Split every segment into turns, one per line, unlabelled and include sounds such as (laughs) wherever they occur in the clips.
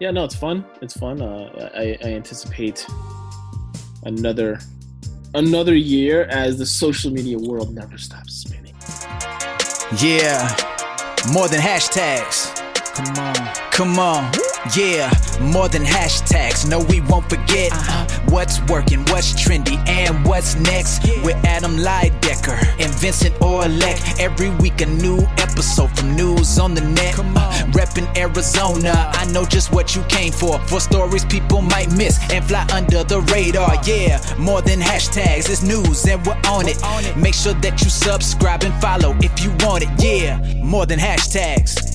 Yeah, no, it's fun. It's fun. Uh, I, I anticipate another another year as the social media world never stops spinning.
Yeah, more than hashtags. Come on, come on. Yeah, more than hashtags. No, we won't forget what's working, what's trendy, and what's next. With Adam Lydecker and Vincent Orlek. Every week a new episode from news on the net. Uh, reppin' Arizona, I know just what you came for. For stories people might miss and fly under the radar. Yeah, more than hashtags. It's news and we're on it. Make sure that you subscribe and follow if you want it. Yeah, more than hashtags.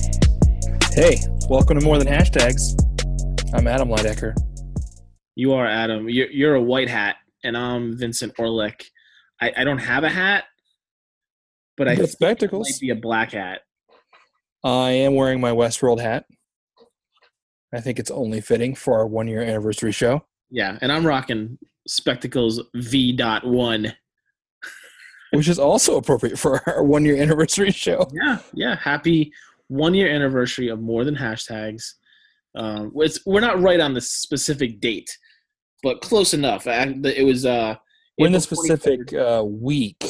Hey, welcome to More Than Hashtags. I'm Adam Lydecker.
You are Adam. You're, you're a white hat, and I'm Vincent Orlick. I, I don't have a hat, but I it
spectacles.
might be a black hat.
I am wearing my Westworld hat. I think it's only fitting for our one year anniversary show.
Yeah, and I'm rocking spectacles V dot one.
which is also appropriate for our one year anniversary show.
Yeah, yeah. Happy one year anniversary of more than hashtags. Um, it's, we're not right on the specific date, but close enough. I- It was uh,
We're in the specific uh, week.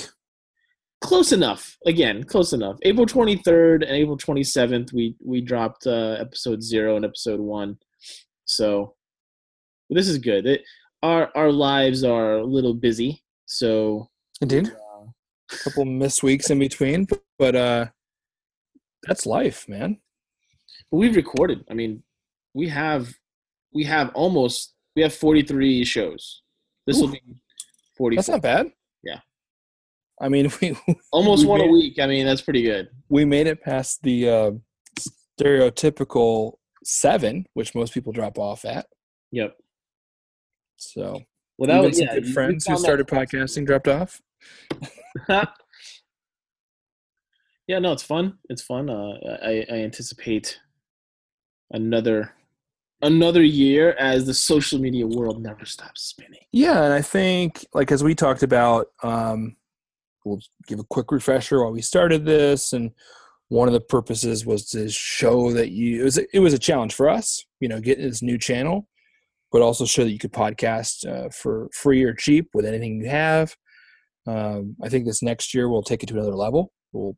Close enough again close enough april 23rd and april 27th we we dropped uh episode zero and episode one so this is good it, our our lives are a little busy so
Indeed.
uh,
A couple missed weeks in between, but uh, that's life, man.
but we've recorded i mean we have we have almost we have 43 shows this will be 40.
That's not bad.
Yeah.
I mean, (laughs) we
almost
we
one a week i mean that's pretty good
we made it past the uh, stereotypical seven, which most people drop off at.
yep
So
well that was
some
yeah,
good friends who started podcasting dropped off. (laughs)
yeah, no, it's fun. It's fun. Uh, I, I anticipate another another year as the social media world never stops spinning.
Yeah, and I think like as we talked about, um, we'll give a quick refresher while we started this, and one of the purposes was to show that you it was a, it was a challenge for us, you know, getting this new channel, but also show that you could podcast uh, for free or cheap with anything you have. Um, I think this next year we'll take it to another level. We'll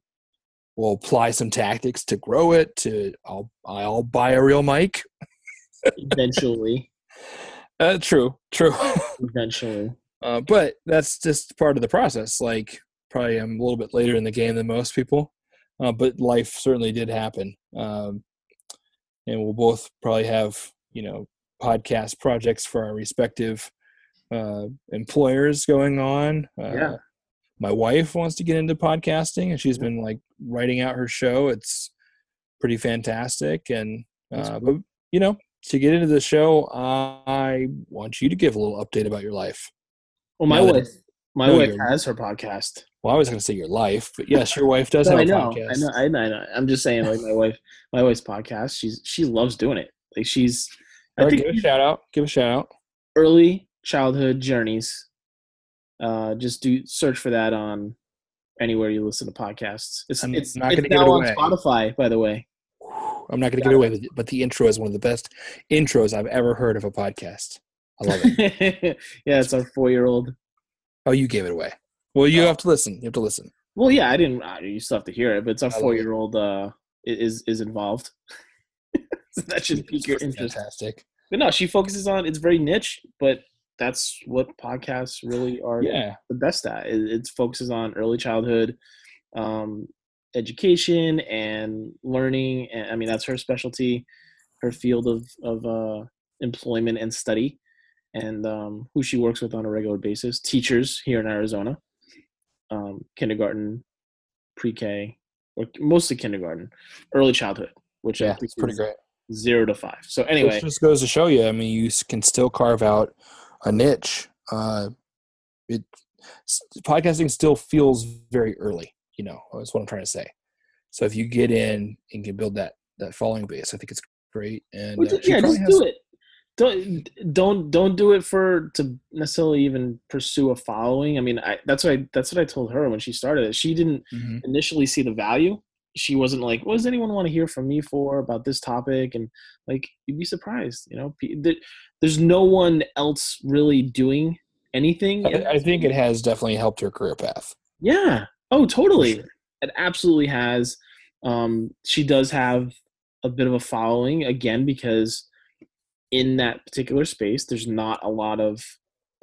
we'll apply some tactics to grow it. To I'll I'll buy a real mic.
Eventually, (laughs)
Uh, true, true. (laughs)
eventually.
Uh, but that's just part of the process. Like, probably I'm a little bit later in the game than most people, uh, but life certainly did happen. Um, and we'll both probably have, you know, podcast projects for our respective uh, employers going on. Uh,
Yeah.
My wife wants to get into podcasting, and she's been like writing out her show. It's pretty fantastic, and uh, but you know, to get into the show, I want you to give a little update about your life.
Well, my wife, my wife has her podcast.
Well, I was going to say your life, but yes, your wife does have
I
a
know,
podcast.
I know, I know, I. I'm just saying, like my wife, my wife's podcast. She's she loves doing it. Like she's, I
right,
think
give a shout out. Give a shout out.
early childhood journeys. Uh, just do search for that on anywhere you listen to podcasts. It's
I'm
it's,
not gonna give
now
it
on
away.
Spotify, by the way.
I'm not going to give it away, but the intro is one of the best intros I've ever heard of a podcast. I love it. (laughs)
yeah, it's our four-year-old.
oh, you gave it away. Well, you
Oh.
have to listen. You have to listen.
Well, yeah, I didn't. uh, You still have to hear it, but it's our
I love it.
four-year-old. Uh, is is involved. (laughs) so that should pique your interest.
Fantastic.
But no, she focuses on. It's very niche, but that's what podcasts really are
Yeah.
the best at. It, it focuses on early childhood um, education and learning. And I mean, that's her specialty, her field of of uh, employment and study, and um, who she works with on a regular basis. Teachers here in Arizona, um, kindergarten, pre-K, or mostly kindergarten, early childhood, which I
Yeah,
think
it's pretty great.
zero to five. So anyway,
Which just goes to show you. I mean, you can still carve out a niche. Uh, it podcasting still feels very early. You know, that's what I'm trying to say. So if you get in and can build that that following base, I think it's great. And
Well,
uh,
yeah, just do it. Don't don't don't do it for to necessarily even pursue a following. I mean, I, that's what I, that's what I told her when she started it. She didn't
Mhm.
initially see the value she wasn't like, "What does anyone want to hear from me for about this topic?" And like, you'd be surprised, you know. There's no one else really doing anything.
I, I think it has definitely helped her career path.
Yeah. Oh, totally. Sure. It absolutely has. Um, she does have a bit of a following again because in that particular space, there's not a lot of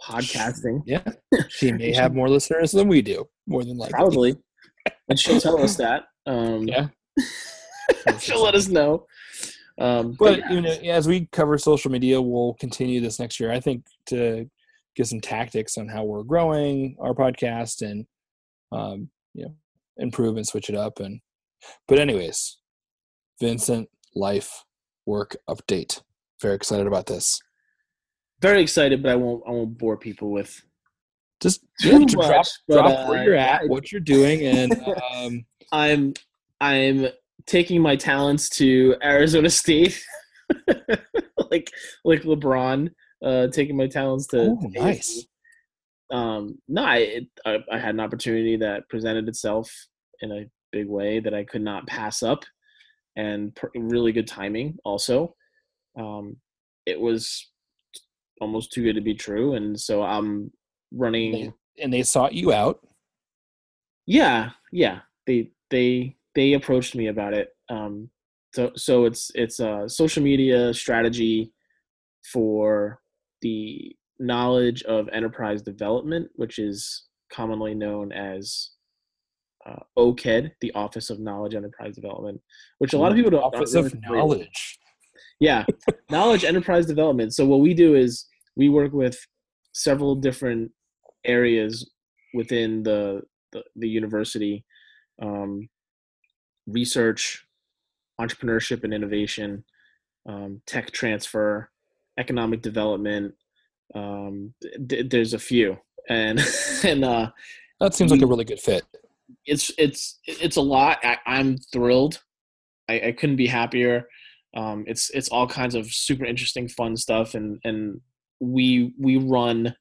podcasting.
Yeah, (laughs) she may have more listeners than we do, more than likely.
Probably, (laughs) and she'll tell us that. Um,
yeah, (laughs)
she'll let us know.
Um, but, but you know, as we cover social media, we'll continue this next year. I think to get some tactics on how we're growing our podcast and um, you know improve and switch it up. And but anyways, Vincent, life, work update. Very excited about this.
Very excited, but I won't. I won't bore people with
just too much, drop, but, drop uh, where you're at, what you're doing, and (laughs) um,
I'm I'm taking my talents to Arizona State, (laughs) like like LeBron, uh, taking my talents to.
Oh, nice.
Um, no, I, I I had an opportunity that presented itself in a big way that I could not pass up, and pr- really good timing also. Um, it was almost too good to be true, and so I'm running.
And they sought you out.
Yeah, yeah. They they they approached me about it. Um, so so it's it's a social media strategy for the knowledge of enterprise development, which is commonly known as uh, OKED, the Office of Knowledge Enterprise Development, which a lot of people don't.
Office of Knowledge.
Yeah, knowledge enterprise development. So what we do is we work with several different areas within the the, the university, um, research, entrepreneurship and innovation, um, tech transfer, economic development. Um, th- there's a few, and (laughs) and uh,
that seems like a really good fit.
It's it's it's a lot. I, I, am thrilled. I, I couldn't be happier. Um, it's it's all kinds of super interesting, fun stuff, and and we we run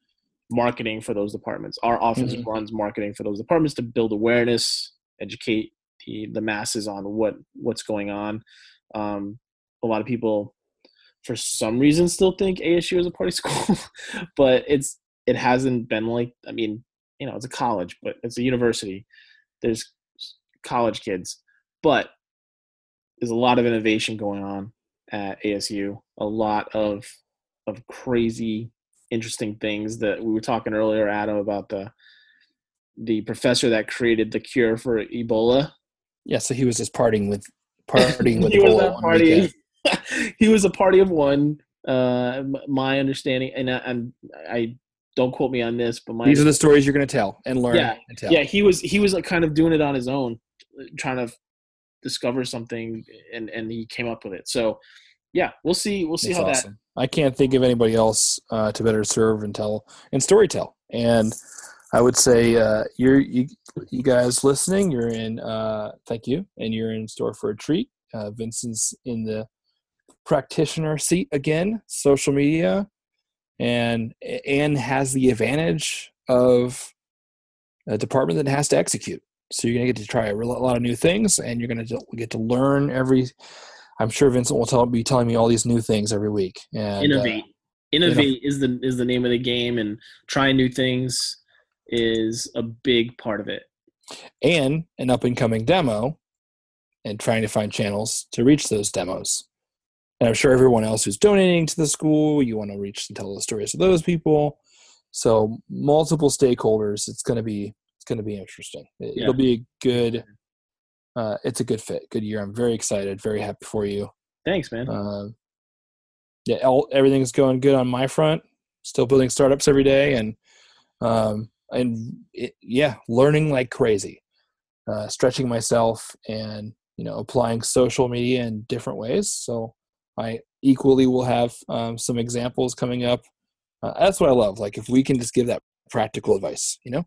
marketing for those departments. Our office mm-hmm. runs marketing for those departments to build awareness, educate the, the masses on what what's going on. Um, a lot of people, for some reason, still think ASU is a party (laughs) school, but it's it hasn't been like. I mean, you know, it's a college, but it's a university. There's college kids, but there's a lot of innovation going on at ASU. A lot of of crazy interesting things that we were talking earlier adam about the the professor that created the cure for ebola
yeah so he was just partying with partying (laughs) with he ebola was party. (laughs)
he was a party of one uh my understanding and I, I'm, I don't quote me on this but my
these are the stories you're going to tell and learn
yeah
and tell.
yeah he was he was like kind of doing it on his own trying to discover something and and he came up with it so yeah we'll see we'll see That's how awesome. that
I can't think of anybody else uh, to better serve and tell and storytell. And I would say uh, you're you, you guys listening, you're in. Uh, thank you, and you're in store for a treat. Uh, Vincent's in the practitioner seat again, social media, and and has the advantage of a department that has to execute. So you're gonna get to try a, lot of new things, and you're gonna get to learn every I'm sure Vincent will tell, be telling me all these new things every week. And,
innovate, uh, innovate is the is the name of the game, and trying new things is a big part of it.
And an up and coming demo, and trying to find channels to reach those demos. And I'm sure everyone else who's donating to the school, you want to reach and tell the stories of those people. So multiple stakeholders. It's going to be it's going to be interesting. It, will be a good uh, it's a good fit, good year. I'm very excited, very happy for you.
Thanks, man.
Uh, yeah, all, everything's going good on my front. Still building startups every day, and um, and it, yeah, learning like crazy, uh, stretching myself, and you know, applying social media in different ways. So I equally will have um, some examples coming up. Uh, that's what I love. Like if we can just give that practical advice, you know.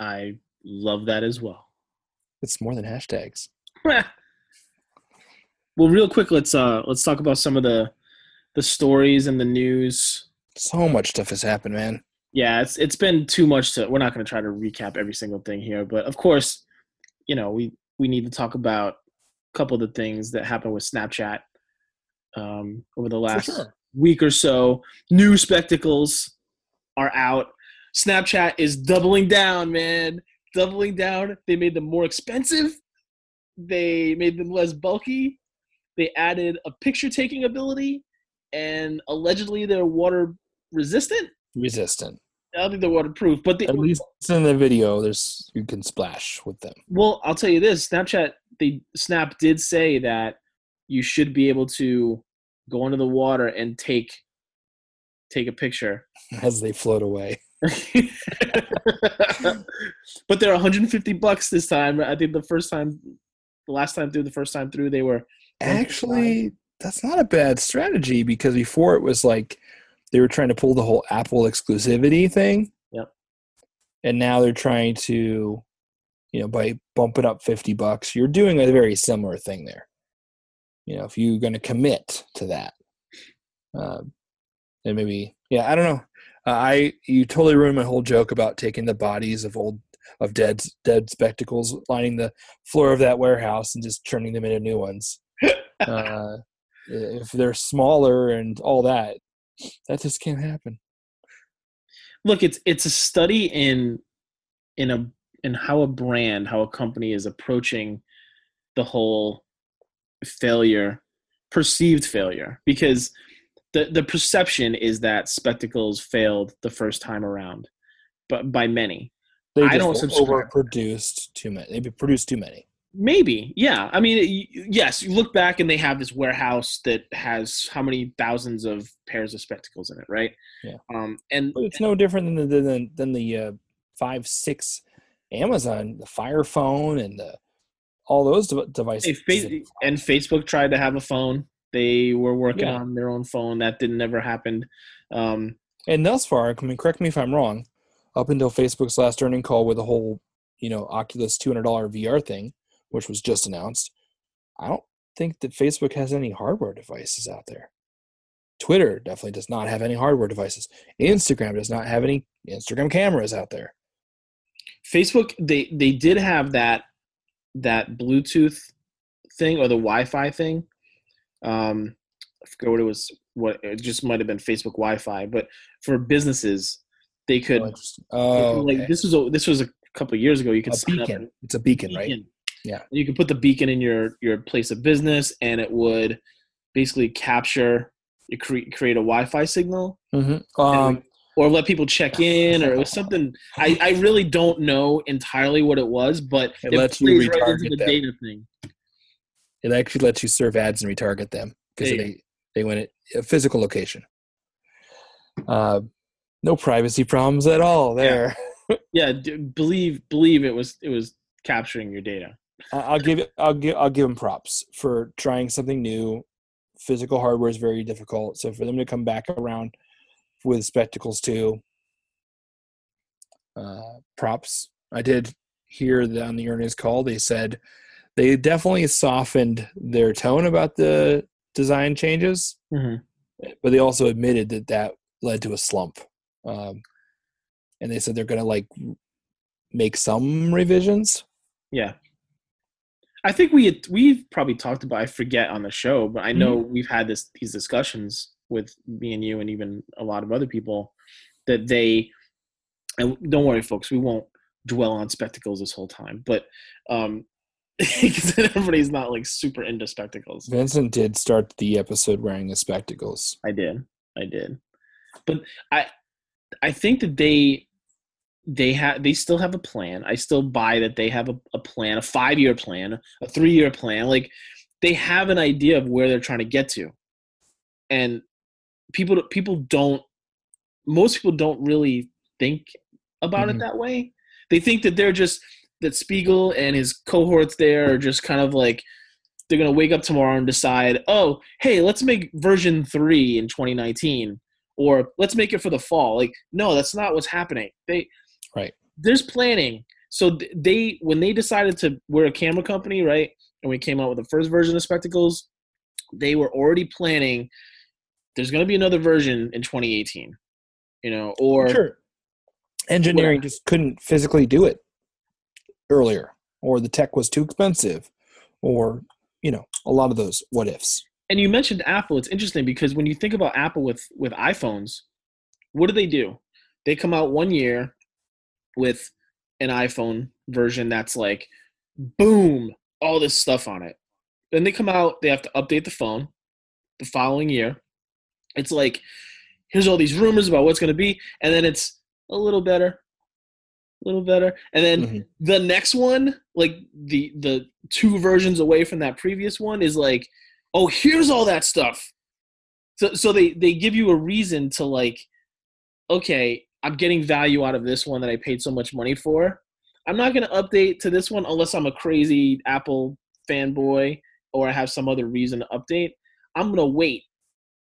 I love that as well.
It's more than hashtags. (laughs)
well, real quick, let's uh let's talk about some of the the stories and the news.
So much stuff has happened, man.
Yeah, it's it's been too much to. We're not going to try to recap every single thing here, but of course, you know, we we need to talk about a couple of the things that happened with Snapchat um, over the last
sure.
week or so. New spectacles are out. Snapchat is doubling down, man. Doubling down. They made them more expensive. They made them less bulky. They added a picture taking ability, and allegedly they're water resistant.
Resistant.
I don't think they're waterproof, but they,
At least in the video, there's you can splash with them.
Well, I'll tell you this: Snapchat, they Snap did say that you should be able to go into the water and take take a picture. (laughs)
as they float away. (laughs)
but they're 150 bucks this time. I think the first time, the last time through, the first time through, they were
Actually, that's not a bad strategy because before it was like they were trying to pull the whole Apple exclusivity thing.
Yep.
And now they're trying to, you know, by bumping up 50 bucks, you're doing a very similar thing there. You know, if you're going to commit to that, um, then maybe, yeah, I don't know. Uh, I you totally ruined my whole joke about taking the bodies of old of dead dead spectacles, lining the floor of that warehouse, and just turning them into new ones. (laughs) uh, if they're smaller and all that, that just can't happen.
look it's it's a study in in a in how a brand how a company is approaching the whole failure perceived failure because the the perception is that spectacles failed the first time around but by many
They
I
just
don't subscribe.
overproduced too many. They produced too many.
maybe yeah i mean yes you look back and they have this warehouse that has how many thousands of pairs of spectacles in it right
Yeah.
um and
But it's no different than the than, than the uh, five six Amazon, the Fire Phone, and the all those de- devices.
Fa- and Facebook tried to have a phone. They were working
Yeah.
on their own phone. That didn't never happen. Um,
And thus far, I mean, correct me if I'm wrong. Up until Facebook's last earning call with the whole, you know, Oculus two hundred dollar VR thing, which was just announced, I don't think that Facebook has any hardware devices out there. Twitter definitely does not have any hardware devices. Instagram does not have any Instagram cameras out there.
Facebook they they did have that that Bluetooth thing or the Wi-Fi thing. Um, I forget what it was. What it just might have been Facebook Wi-Fi, but for businesses, they could
Oh. Oh,
like
okay.
this was a, this was a couple of years ago. You could
a
sign up
beacon.
and-
It's a beacon, right? Yeah.
You could put the beacon in your your place of business, and it would basically capture you create create a Wi-Fi signal,
Mm-hmm. Um,
or let people check in, or it was something. I I really don't know entirely what it was, but
It lets you
plays right into the
them.
data thing.
It actually lets you serve ads and retarget them because they they went at a physical location. Uh, no privacy problems at all there. (laughs)
Yeah, d- believe believe it was it was capturing your data.
I'll give. I'll give. I'll give them props for trying something new. Physical hardware is very difficult, so for them to come back around with spectacles too, uh, props. I did hear that on the earnings call. They said they definitely softened their tone about the design changes,
Mhm.
but they also admitted that that led to a slump. Um, and they said they're going to like make some revisions.
Yeah. I think we had, we've probably talked about I forget on the show, but I know we've had this these discussions with me and you and even a lot of other people that they and don't worry folks, we won't dwell on spectacles this whole time, but um (laughs) because everybody's not like super into spectacles.
Vincent did start the episode wearing the spectacles.
I did. I did. But I I think that they they have they still have a plan. I still buy that they have a, a plan, a five year plan, a three year plan. Like they have an idea of where they're trying to get to. And people people don't most people don't really think about
Mhm.
it that way. They think that they're just that Spiegel and his cohorts there are just kind of like they're gonna wake up tomorrow and decide, oh, hey, let's make version three in 2019, or let's make it for the fall. Like, no, that's not what's happening. They
Right.
There's planning. So they when they decided to we're a camera company, right? And we came out with the first version of spectacles, they were already planning. There's gonna be another version in 2018, you know, or
sure. Engineering just couldn't physically do it earlier. or the tech was too expensive, or you know, a lot of those what ifs.
And you mentioned Apple. It's interesting because when you think about Apple with with iPhones, what do they do? They come out one year with an iPhone version that's like, boom, all this stuff on it. Then they come out, they have to update the phone the following year. It's like, here's all these rumors about what's going to be, and then it's a little better, little better, and then
Mhm.
the next one, like the the two versions away from that previous one, is like, oh, here's all that stuff. So so they they give you a reason to like, okay, I'm getting value out of this one that I paid so much money for. I'm not to update to this one unless I'm a crazy Apple fanboy or I have some other reason to update. I'm to wait.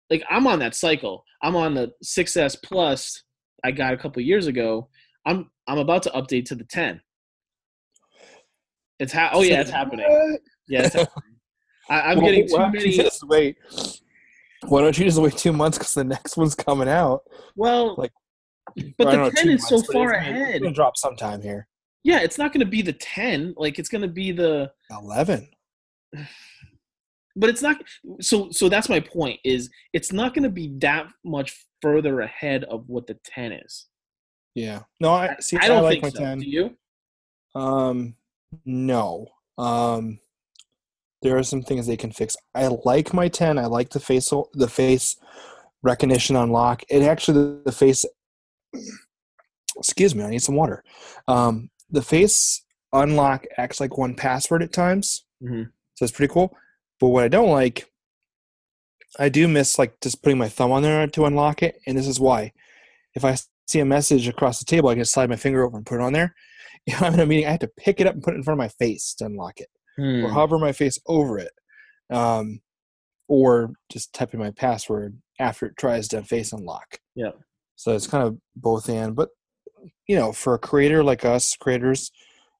Like I'm on that cycle. I'm on the 6S Plus I got a couple years ago. I'm I'm about to update to the 10. It's ha- oh yeah, it's happening. Yeah, it's happening. I, I'm
Well,
getting too
why don't you
many.
Just wait. Why don't you just wait two months because the next one's coming out?
Well,
like-
but the
know,
10 is so
months, but
far
it's gonna-
ahead.
It's gonna drop sometime here.
Yeah, it's not going to be the 10. Like it's going to be the
Eleven. (sighs)
but it's not so so that's my point is it's not going to be that much further ahead of what the 10 is.
Yeah. No, I see.
I don't
like
think
my
so.
ten.
Do you?
Um, no. Um, there are some things they can fix. I like my 10. I like the face the face recognition unlock. It actually the, the face. Excuse me, I need some water. Um, the face unlock acts like one password at times,
Mhm.
so it's pretty cool. But what I don't like, I do miss like just putting my thumb on there to unlock it, and this is why. If I see a message across the table, I can slide my finger over and put it on there. (laughs) If I'm in a meeting, I have to pick it up and put it in front of my face to unlock it,
Hmm.
or hover my face over it, um, or just type in my password after it tries to face unlock.
Yeah.
So it's kind of both and, but you know, for a creator like us, creators,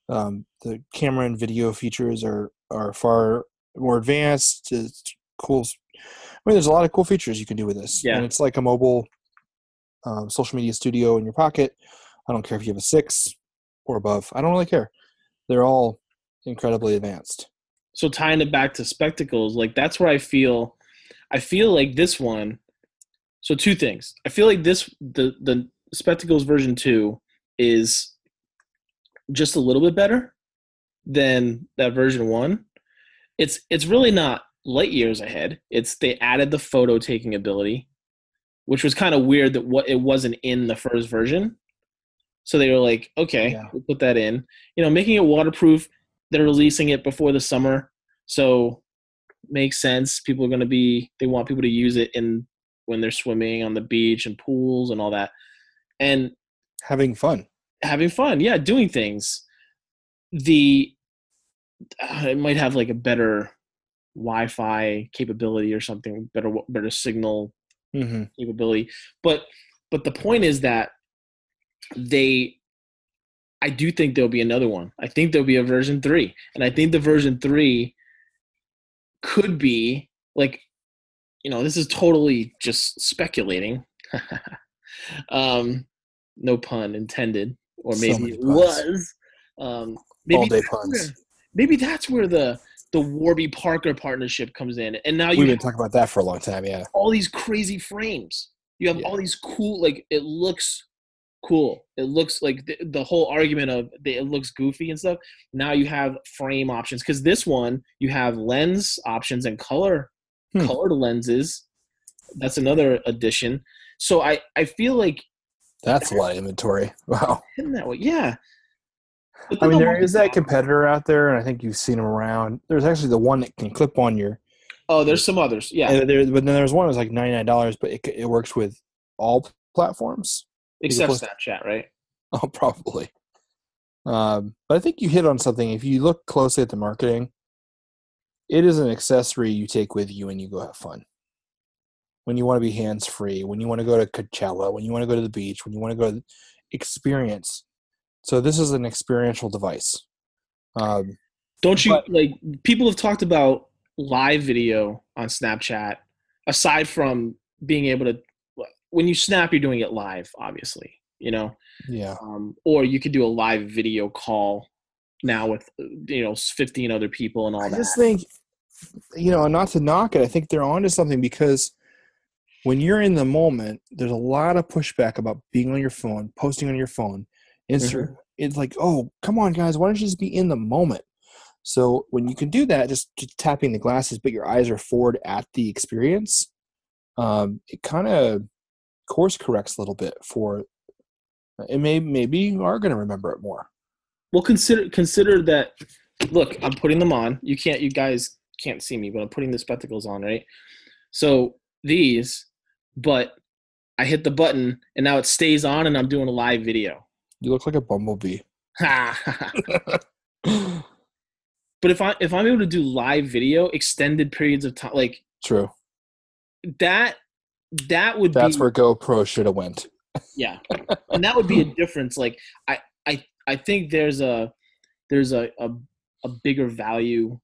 um, the camera and video features are are far more advanced. It's cool. I mean, there's a lot of cool features you can do with this.
Yeah.
And it's like a mobile um, social media studio in your pocket. I don't care if you have a six or above. I don't really care. They're all incredibly advanced.
So tying it back to spectacles, like that's where I feel I feel like this one so two things. I feel like this the the spectacles version 2 is just a little bit better than that version 1. It's it's really not light years ahead. It's they added the photo taking ability, which was kind of weird that what it wasn't in the first version. So they were like, okay,
Yeah.
we'll put that in. You know, making it waterproof. They're releasing it before the summer, so makes sense. People are going to be they want people to use it in when they're swimming on the beach and pools and all that, and
Having fun.
having fun. Yeah, doing things. The uh, it might have like a better Wi-Fi capability or something, better better signal
hmm
capability. But but the point is that they I do think there'll be another one. I think there'll be a version 3. And I think the version 3 could be like you know, this is totally just speculating. (laughs) um no pun intended or maybe
many
it was. Um maybe
All day puns.
where- maybe that's where the the Warby Parker partnership comes in. And now you
We've been talking about that for a long time. Yeah.
all these crazy frames. You have
Yeah.
all these cool, like it looks cool. It looks like the, the whole argument of the, it looks goofy and stuff. Now you have frame options because this one you have lens options and color
Hmm.
colored lenses. That's another addition. So I I feel like
That's a lot of inventory. (laughs) Wow.
hidden that way. Yeah.
I mean,
the
there is that competitor out there, and I think you've seen them around. There's actually the one that can clip on your.
Oh, there's some others. Yeah,
And there, but then there's one that's like ninety nine dollars, but it, it works with all platforms.
except Snapchat, right? (laughs)
Oh, probably. Um, but I think you hit on something. If you look closely at the marketing, it is an accessory you take with you and you go have fun. When you want to be hands free, when you want to go to Coachella, when you want to go to the beach, when you want to go to experience. So this is an experiential device. Um,
Don't you
But-
like people have talked about live video on Snapchat aside from being able to when you snap you're doing it live obviously, you know.
yeah.
Um, or you could do a live video call now with you know 15 other people and all
I
that.
just think, you know, not to knock it, I think they're onto something because when you're in the moment, there's a lot of pushback about being on your phone, posting on your phone. Instagram. It's like, oh, come on, guys, why don't you just be in the moment? So when you can do that, just, just tapping the glasses, but your eyes are forward at the experience, um, it kind of course corrects a little bit for. It may maybe you are going to remember it more.
Well, consider consider that. Look, I'm putting them on. You can't. You guys can't see me, but I'm putting the spectacles on, right? So these, but I hit the button and now it stays on, and I'm doing a live video.
You look like a bumblebee. (laughs) (laughs)
but if I if I'm able to do live video, extended periods of time, like
True.
that, that would
That's
be
where GoPro should have went. (laughs)
yeah, and that would be a difference. Like I I I think there's a there's a a, a bigger value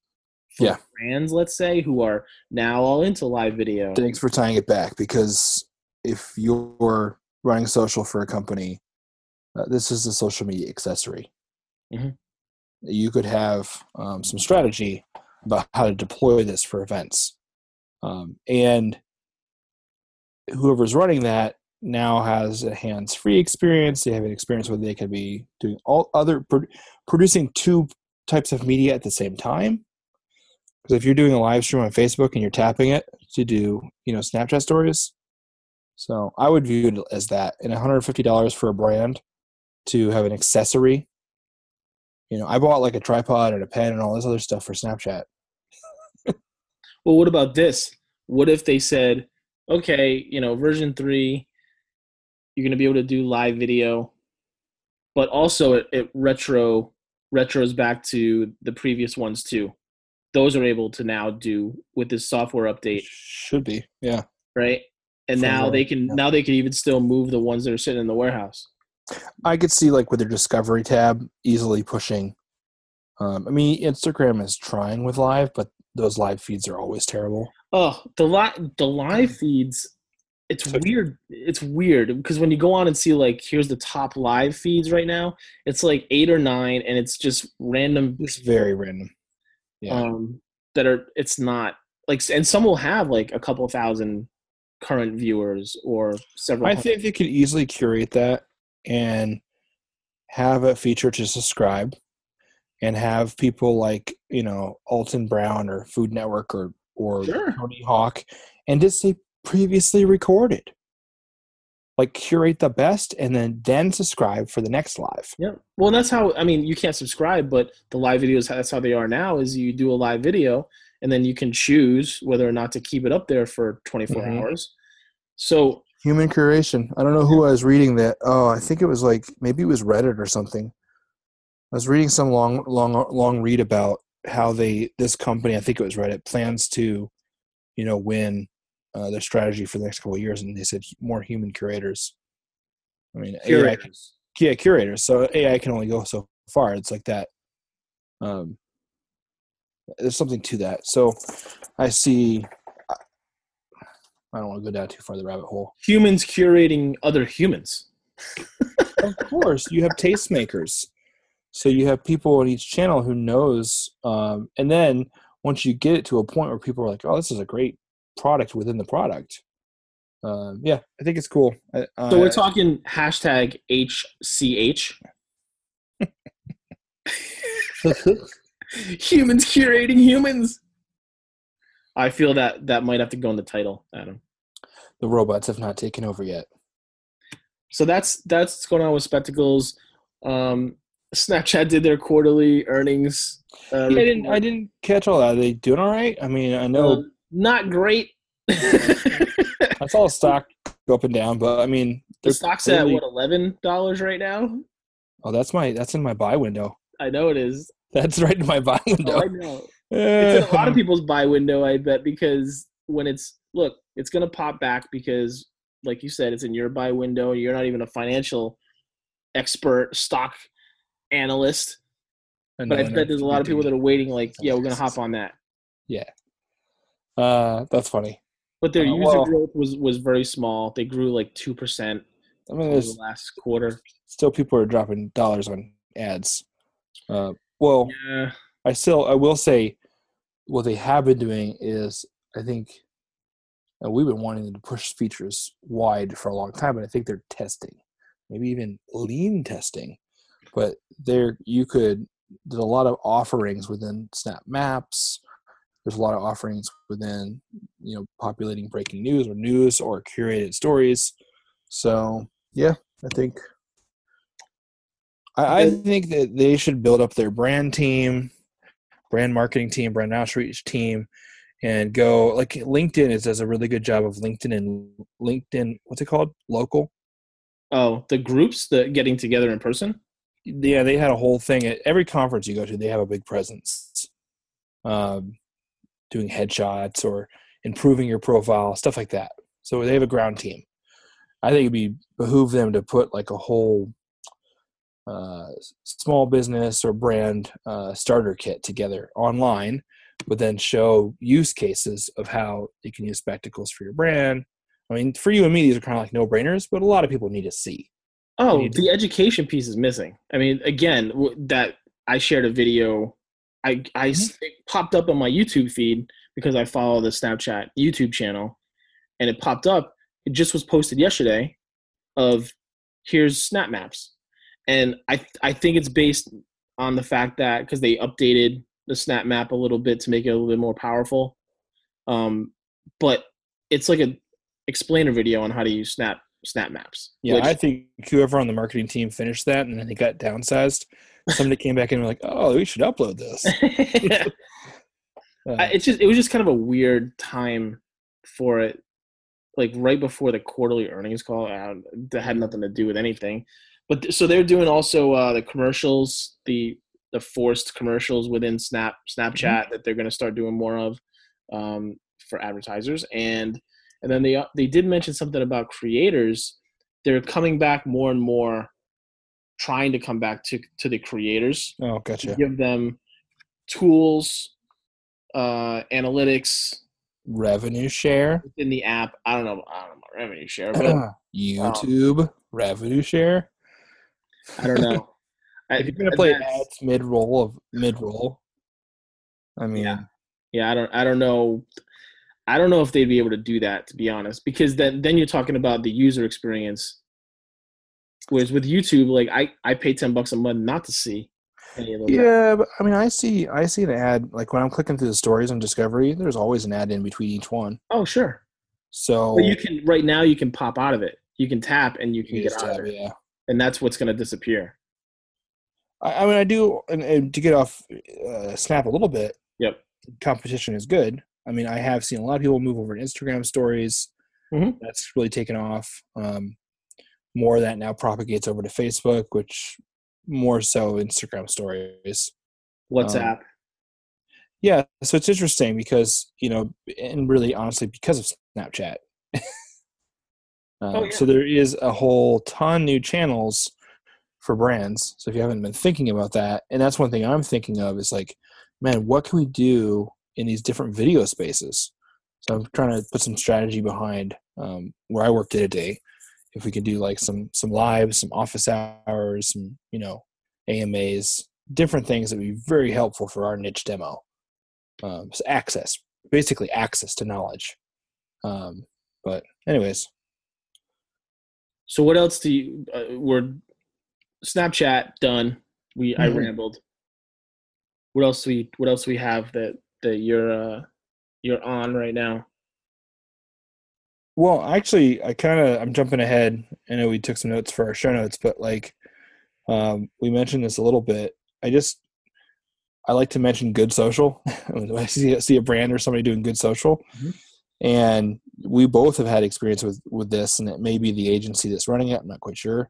for
Yeah.
brands, let's say, who are now all into live video.
Thanks for tying it back because if you're running social for a company, uh, this is a social media accessory.
Mhm.
You could have um, some strategy about how to deploy this for events. Um, and whoever's running that now has a hands free experience. They have an experience where they could be doing all other pro- producing two types of media at the same time. Because if you're doing a live stream on Facebook and you're tapping it to do, you know, Snapchat stories, so I would view it as that. And $150 for a brand to have an accessory. You know, I bought like a tripod and a pen and all this other stuff for Snapchat.
Well, what about this? What if they said, okay, you know, version three, you're going to be able to do live video, but also it, it retro retros back to the previous ones too. Those are able to now do with this software update,
Should be, yeah.
right? And now they can
yeah.
now they can even still move the ones that are sitting in the warehouse.
I could see like with their Discovery tab easily pushing. Um, I mean, Instagram is trying with live, but those live feeds are always terrible.
Oh, the li- the live feeds. It's weird. It's weird because when you go on and see like here's the top live feeds right now, it's like eight or nine, and it's just random.
It's very random. Yeah.
Um, that are it's not like, and some will have like a couple thousand current viewers or several.
I
hundred.
think they could easily curate that and have a feature to subscribe and have people like, you know, Alton Brown or Food Network or, or
Sure.
Tony Hawk and just say previously recorded. Like curate the best and then then subscribe for the next live.
Yeah. Well, that's how. I mean, you can't subscribe, but the live videos. That's how they are now. Is you do a live video, and then you can choose whether or not to keep it up there for 24
Mhm.
hours. So
Human curation. I don't know who I was reading that. Oh, I think it was like maybe it was Reddit or something. I was reading some long, long, long read about how they this company. I think it was Reddit plans to, you know, win uh, their strategy for the next couple of years, and they said more human curators. I mean, AI yeah, curators. So AI can only go so far. It's like that. Um, there's something to that. So I see. I don't want to go down too far the rabbit hole.
humans curating other humans. (laughs)
of course you have tastemakers so you have people on each channel who knows um, and then once you get it to a point where people are like oh this is a great product within the product um, yeah i think it's cool I-
So we're talking hashtag HCH. (laughs) (laughs) humans curating humans. I feel that that might have to go in the title, Adam.
the robots have not taken over yet
So that's that's what's going on with spectacles. Um, Snapchat did their quarterly earnings. Uh,
i didn't i didn't catch all that are they doing all right i mean i know
Uh, not great. (laughs)
i saw the stock go up and down but i mean
the
they're
stock's at what eleven dollars right now.
oh that's my that's in my buy window
I know it is.
that's right in my buy window
Oh, I know. It's a lot of people's buy window, I bet, because when it's look, it's gonna pop back because, like you said, it's in your buy window. You're not even a financial expert, stock analyst, but I bet there's a lot of people that are waiting. Like, yeah, we're gonna hop on that.
Yeah, uh that's funny
But their
Uh,
user
well-
growth was was very small. They grew like two percent
i mean
over the last quarter.
still people are dropping dollars on ads. Uh, Well,
Yeah.
I still I will say what they have been doing is I think and we've been wanting to push features wide for a long time, but I think they're testing, maybe even lean testing. But there you could there's a lot of offerings within Snap Maps. There's a lot of offerings within you know populating breaking news or news or curated stories. So yeah, I think I, I think that they should build up their brand team, brand marketing team, brand outreach team, and go like LinkedIn is does a really good job of LinkedIn and LinkedIn. What's it called? Local.
Oh, the groups the getting together in person.
Yeah, they had a whole thing at every conference you go to. They have a big presence, um, doing headshots or improving your profile, stuff like that. So they have a ground team. I think it'd be behoove them to put like a whole uh, small business or brand uh, starter kit together online, but then show use cases of how you can use spectacles for your brand. I mean, for you and me, these are kind of like no brainers, but a lot of people need to see.
Oh,
to-
the education piece is missing. I mean, again, w- that I shared a video. I
Mm-hmm.
it popped up on my YouTube feed because I follow the Snapchat YouTube channel, and it popped up. It just was posted yesterday, of here's Snap Maps, and I I think it's based on the fact that because they updated the Snap Map a little bit to make it a little bit more powerful, um, but it's like a explainer video on how to use Snap Snap Maps.
Yeah,
which-
I think whoever on the marketing team finished that and then they got downsized. Somebody came back and were like, "Oh, we should upload this." (laughs) Uh,
it's just it was just kind of a weird time for it like right before the quarterly earnings call uh, that had nothing to do with anything but th- so they're doing also uh, the commercials the the forced commercials within snap snapchat that they're going to start doing more of um, for advertisers and and then they uh, they did mention something about creators they're coming back more and more trying to come back to to the creators
oh, gotcha.
give them tools, uh, analytics
Revenue share,
in the app. I don't know. I don't know about revenue share, but (clears throat)
YouTube revenue share.
I don't know. (laughs)
If you're gonna play ads mid roll of mid roll, I mean,
Yeah. yeah, I don't. I don't know. I don't know if they'd be able to do that, to be honest, because then then you're talking about the user experience. Whereas with YouTube, like I I pay ten bucks a month not to see any of those. ads.
yeah, but I mean, I see, I see an ad like when I'm clicking through the stories on Discovery. There's always an ad in between each one.
Oh sure.
So
But you can right now you can pop out of it. You can tap and you can
you
get out of it,
yeah.
And that's what's going to disappear.
I, I mean, I do, and, and to get off uh, Snap a little bit,
Yep.
competition is good. I mean, I have seen a lot of people move over to Instagram stories.
Mhm.
That's really taken off. Um, more of that now propagates over to Facebook, which more so Instagram stories.
WhatsApp.
Yeah, so it's interesting because you know, and really honestly, because of Snapchat. (laughs) um,
Oh, yeah.
So there is a whole ton new channels for brands. So if you haven't been thinking about that, and that's one thing I'm thinking of is like, man, what can we do in these different video spaces? So I'm trying to put some strategy behind um, where I work day to day. If we can do like some some lives, some office hours, some you know AMAs, different things that would be very helpful for our niche demo. Um, so access, basically access to knowledge. Um, but anyways,
So what else do you? Uh, we're Snapchat done. We I
Mhm.
rambled. What else do we? What else we have that that you're uh you're on right now?
Well, actually, I kind of I'm jumping ahead. I know we took some notes for our show notes, but like um, we mentioned this a little bit. I just I like to mention good social. (laughs) when I see see a brand or somebody doing good social,
Mhm.
and we both have had experience with with this, and it may be the agency that's running it. I'm not quite sure,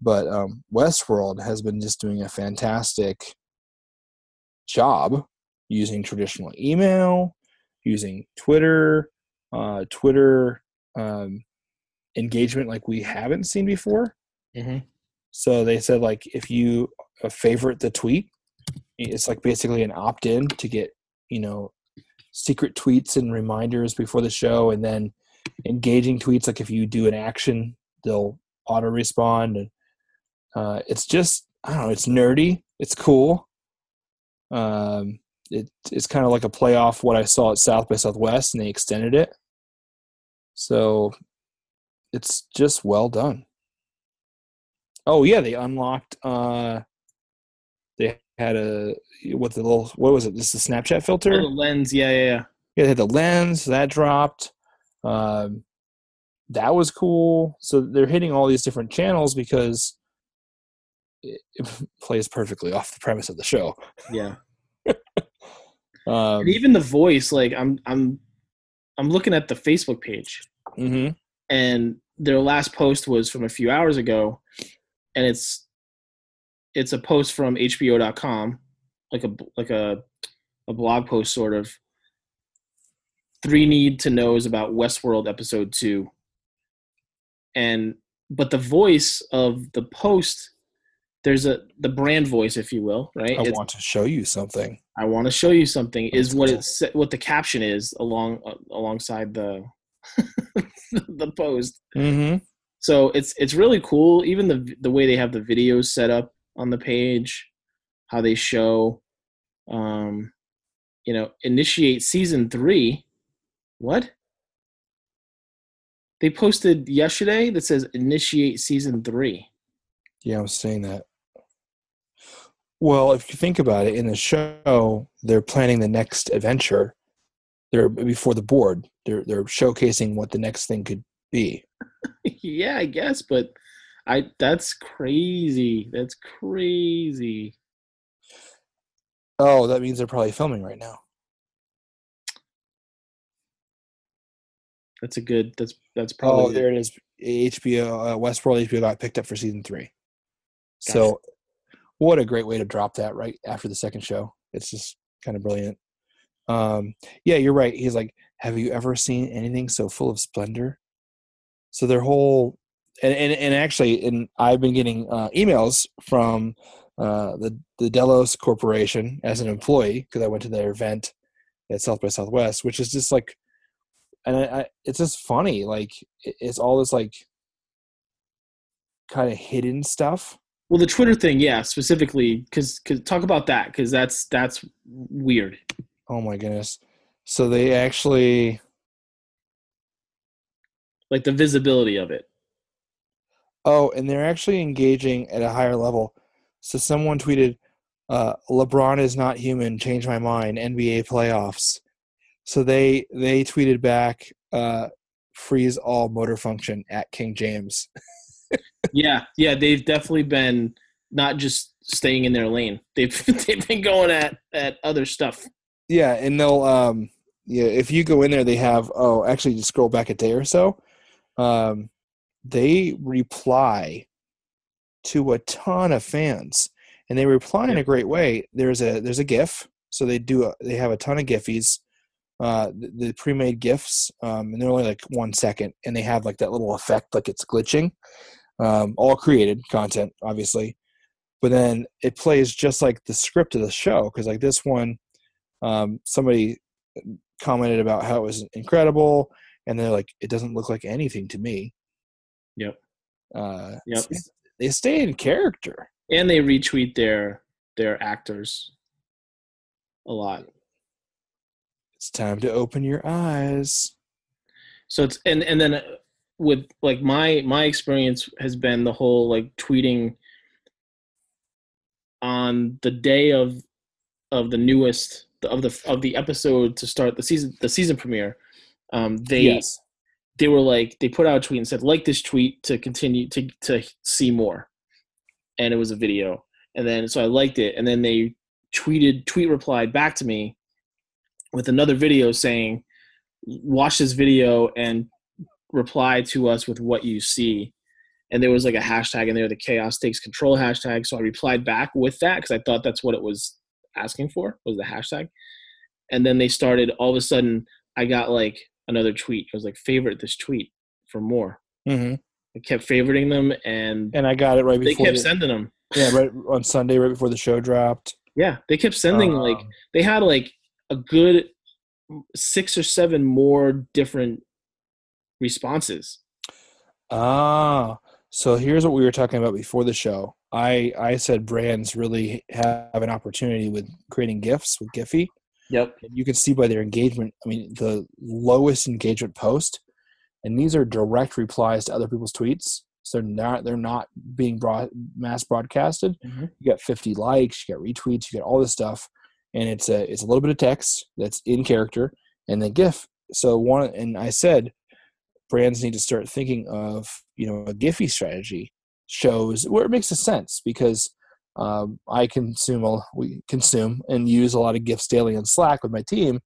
but um, Westworld has been just doing a fantastic job using traditional email, using Twitter, uh, Twitter um, engagement like we haven't seen before.
Mm-hmm.
So they said like if you favorite the tweet, it's like basically an opt-in to get you know secret tweets and reminders before the show, and then engaging tweets like if you do an action, they'll auto respond, and uh, it's just I don't know, it's nerdy, it's cool. Um, it, it's kind of like a playoff what I saw at South by Southwest, and they extended it. So it's just well done. Oh yeah, they unlocked. Uh, they had a what the little what was it? This is the Snapchat filter.
Oh, the lens, yeah, yeah, yeah.
Yeah, they had the lens that dropped. Um, that was cool. So they're hitting all these different channels because it, it (laughs) plays perfectly off the premise of the show.
Yeah. (laughs)
Um,
even the voice, like I'm I'm I'm looking at the Facebook page
mhm.
and their last post was from a few hours ago and it's it's a post from hbo.com like a like a a blog post sort of three need to knows about westworld episode 2 and but the voice of the post there's a the brand voice if you will right
I
It's-
want to show you something.
I want to show you something is what it's what the caption is along uh, alongside the (laughs) the post.
Mm-hmm.
So it's it's really cool. Even the the way they have the videos set up on the page, how they show, um, you know, initiate season three. What? They posted yesterday that says initiate season three.
Yeah, I was saying that. Well, if you think about it, in the show, they're planning the next adventure. They're before the board. They're they're showcasing what the next thing could be. (laughs)
yeah, I guess, but I that's crazy. That's crazy.
Oh, that means they're probably filming right now.
That's a good. That's that's probably.
Oh,
probably.
there it is. HBO uh, Westworld HBO got picked up for season three. So, what a great way to drop that right after the second show. It's just kind of brilliant. Um, yeah, you're right. He's like, "Have you ever seen anything so full of splendor?" So their whole and and, and actually, and I've been getting uh, emails from uh, the the Delos Corporation as an employee because I went to their event at South by Southwest, which is just like and I, I, it's just funny like it's all this like kind of hidden stuff
well, the Twitter thing, yeah, specifically, because talk about that, because that's that's weird.
oh my goodness so they actually
Like the visibility of it.
Oh and they're actually engaging at a higher level so someone tweeted uh, lebron is not human change my mind nba playoffs so they they tweeted back uh, freeze all motor function at king james (laughs)
Yeah, yeah, they've definitely been not just staying in their lane. (laughs) They've they've been going at at other stuff.
Yeah, and they'll um yeah, if you go in there they have oh actually just scroll back a day or so. Um they reply to a ton of fans and they reply in a great way. There's a there's a GIF. So they do a, they have a ton of Giphies. Uh the, the pre-made GIFs um and they're only like 1 second and they have like that little effect like it's glitching. Um all created content obviously. But then it plays just like the script of the show cuz like this one um, somebody commented about how it was incredible and they're like it doesn't look like anything to me
Yep.
uh
Yep.
they stay in character
And they retweet their their actors a lot.
it's time to open your eyes
So it's and and then uh, with like my my experience has been the whole like tweeting on the day of of the newest of the of the episode to start the season the season premiere. Um, they they were like they put out a tweet and said like this tweet to continue to to see more, and it was a video. And then so I liked it, and then they tweeted tweet replied back to me with another video saying watch this video and reply to us with what you see. And there was like a hashtag in there the chaos takes control hashtag. So i replied back with that because i thought that's what it was asking for was the hashtag. And then they started all of a sudden i got like another tweet. I was like favorite this tweet for more.
Hmm
i kept favoriting them and
and i got it right
they
before
kept
the,
sending them
yeah right on sunday right before the show dropped.
Yeah they kept sending like
Um,
they had like a good six or seven more different responses.
Ah so here's what we were talking about before the show. I I said brands really have an opportunity with creating gifts with Giphy.
Yep.
And you can see by their engagement. I mean, the lowest engagement post, and these are direct replies to other people's tweets. So they're not they're not being broad, mass broadcasted.
Mhm.
You got 50 likes, you got retweets, you got all this stuff, and it's a it's a little bit of text that's in character, and then GIF. So one and I said, brands need to start thinking of you know a Giphy strategy shows where it makes a sense because um, I consume a, we consume and use a lot of gifts daily in Slack with my team,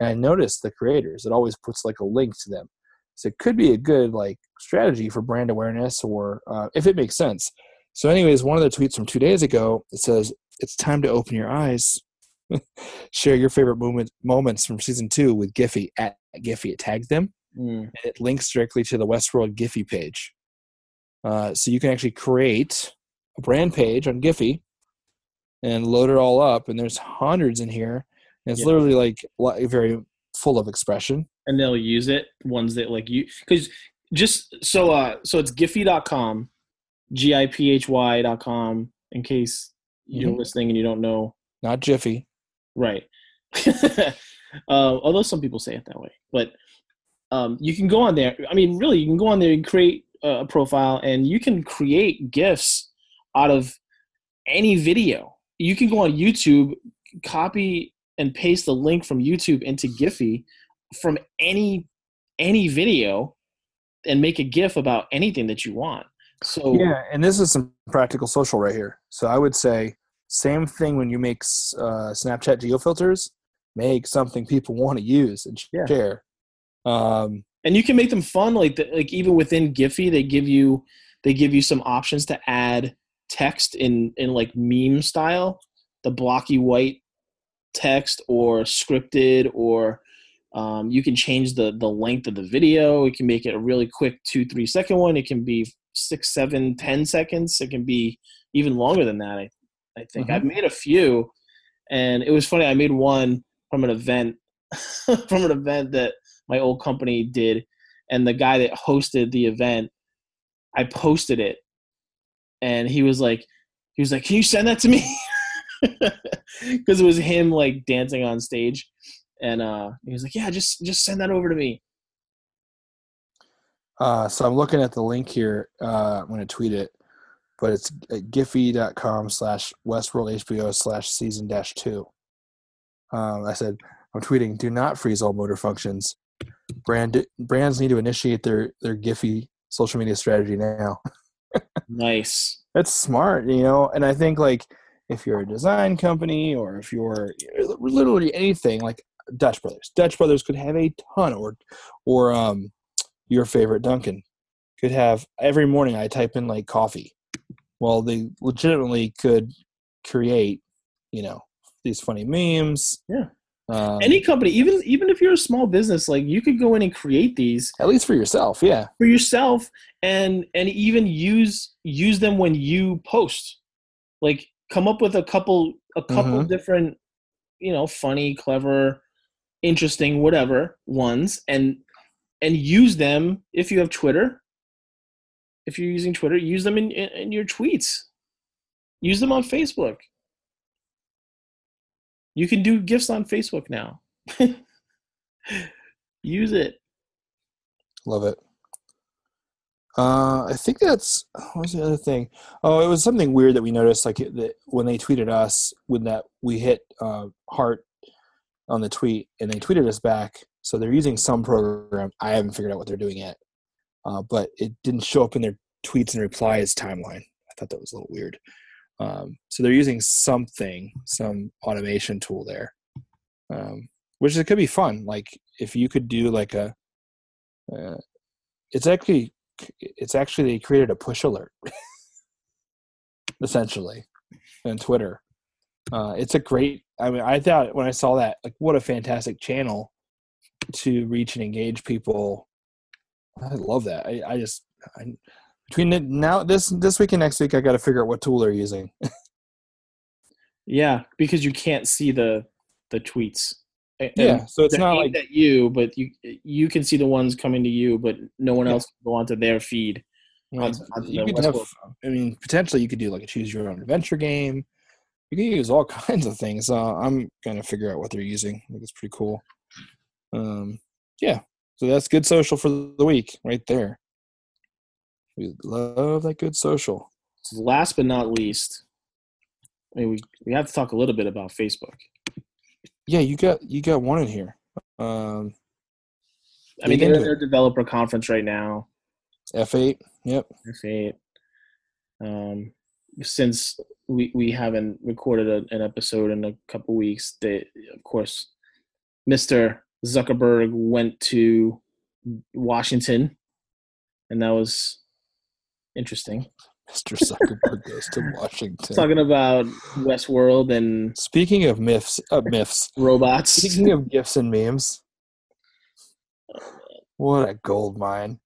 and I notice the creators. It always puts like a link to them, so it could be a good like strategy for brand awareness or uh, if it makes sense. So, anyways, one of the tweets from two days ago it says it's time to open your eyes. (laughs) Share your favorite moment, moments from season two with Giphy at Giphy. It tags them
Mm.
and it links directly to the Westworld Giphy page. Uh, so you can actually create a brand page on Giphy and load it all up, and there's hundreds in here. And it's
Yeah.
literally like li- very full of expression.
and they'll use it ones that like you because just so uh so it's giphy.com g-i-p-h-y.com in case you're
Mhm.
listening and you don't know
Not Jiffy.
right (laughs) uh, although some people say it that way but um, you can go on there i mean really you can go on there and create a profile and you can create gifs out of any video you can go on youtube copy and paste the link from youtube into giphy from any any video and make a gif about anything that you want so
Yeah, and this is some practical social right here. So I would say same thing when you make uh, Snapchat geofilters. Make something people (laughs) want to use and
Yeah.
share. Um,
and you can make them fun like the, like even within giphy they give you they give you some options to add text in in like meme style the blocky white text or scripted or um, you can change the the length of the video. You can make it a really quick two three second one. It can be six seven ten seconds. It can be even longer than that i, I think.
Mhm.
i've made a few and it was funny i made one from an event (laughs) from an event that my old company did and the guy that hosted the event i posted it and he was like he was like can you send that to me (laughs) because it was him like dancing on stage and uh he was like yeah just just send that over to me
Uh, so I'm looking at the link here. Uh, I'm to tweet it, but it's at giphy.com slash Westworld HBO slash season dash two. Um, I said, I'm tweeting, do not freeze all motor functions. Brand brands need to initiate their their Giphy social media strategy now. (laughs)
nice
That's smart, you know. And I think like if you're a design company or if you're literally anything like Dutch Brothers, Dutch Brothers could have a ton, or or um, your favorite Dunkin could have every morning. I type in like coffee. Well, they legitimately could create, you know, these funny memes.
Yeah.
Um,
any company even even if you're a small business like you could go in and create these
at least for yourself, yeah.
for yourself and and even use use them when you post like come up with a couple a couple
Mhm.
different you know funny clever interesting whatever ones and and use them if you have twitter if you're using twitter use them in in, in your tweets use them on facebook you can do gifts on facebook now (laughs) use it
Love it. Uh, I think that's what was the other thing. Oh, it was something weird that we noticed, like that when they tweeted us, when that we hit uh, heart on the tweet, and they tweeted us back. So they're using some program. I haven't figured out what they're doing yet, uh, but it didn't show up in their tweets and replies timeline. I thought that was a little weird. Um, so they're using something, some automation tool there, um, which it could be fun. Like if you could do like a uh, it's actually it's actually they created a push alert (laughs) essentially on twitter. Uh, it's a great i mean i thought when i saw that like what a fantastic channel to reach and engage people. I love that. I, I just I, between the, now this this week and next week i got to figure out what tool they're using (laughs)
Yeah, because you can't see the the tweets. A-
yeah so it's not like
at you, but you you can see the ones coming to you, but no one
Yeah.
else can go onto their feed.
I mean,
Onto- onto
you could have, I mean, potentially you could do like a choose your own adventure game. You can use all (laughs) kinds of things. Uh, I'm gonna figure out what they're using. I think it's pretty cool. Um, yeah. So that's good social for the week right there. We love that good social.
Last but not least, I mean, we we have to talk a little bit about Facebook.
Yeah, you got you got one in here. Um,
I mean, they're in their developer conference right now.
F8. Yep.
F8. Um, since we we haven't recorded a, an episode in a couple weeks, they of course, Mr. Zuckerberg went to Washington, and that was interesting.
Mr. Zuckerberg goes to Washington.
Talking about Westworld and
Speaking of myths, uh, myths.
robots.
Speaking of gifs and memes, what a gold mine!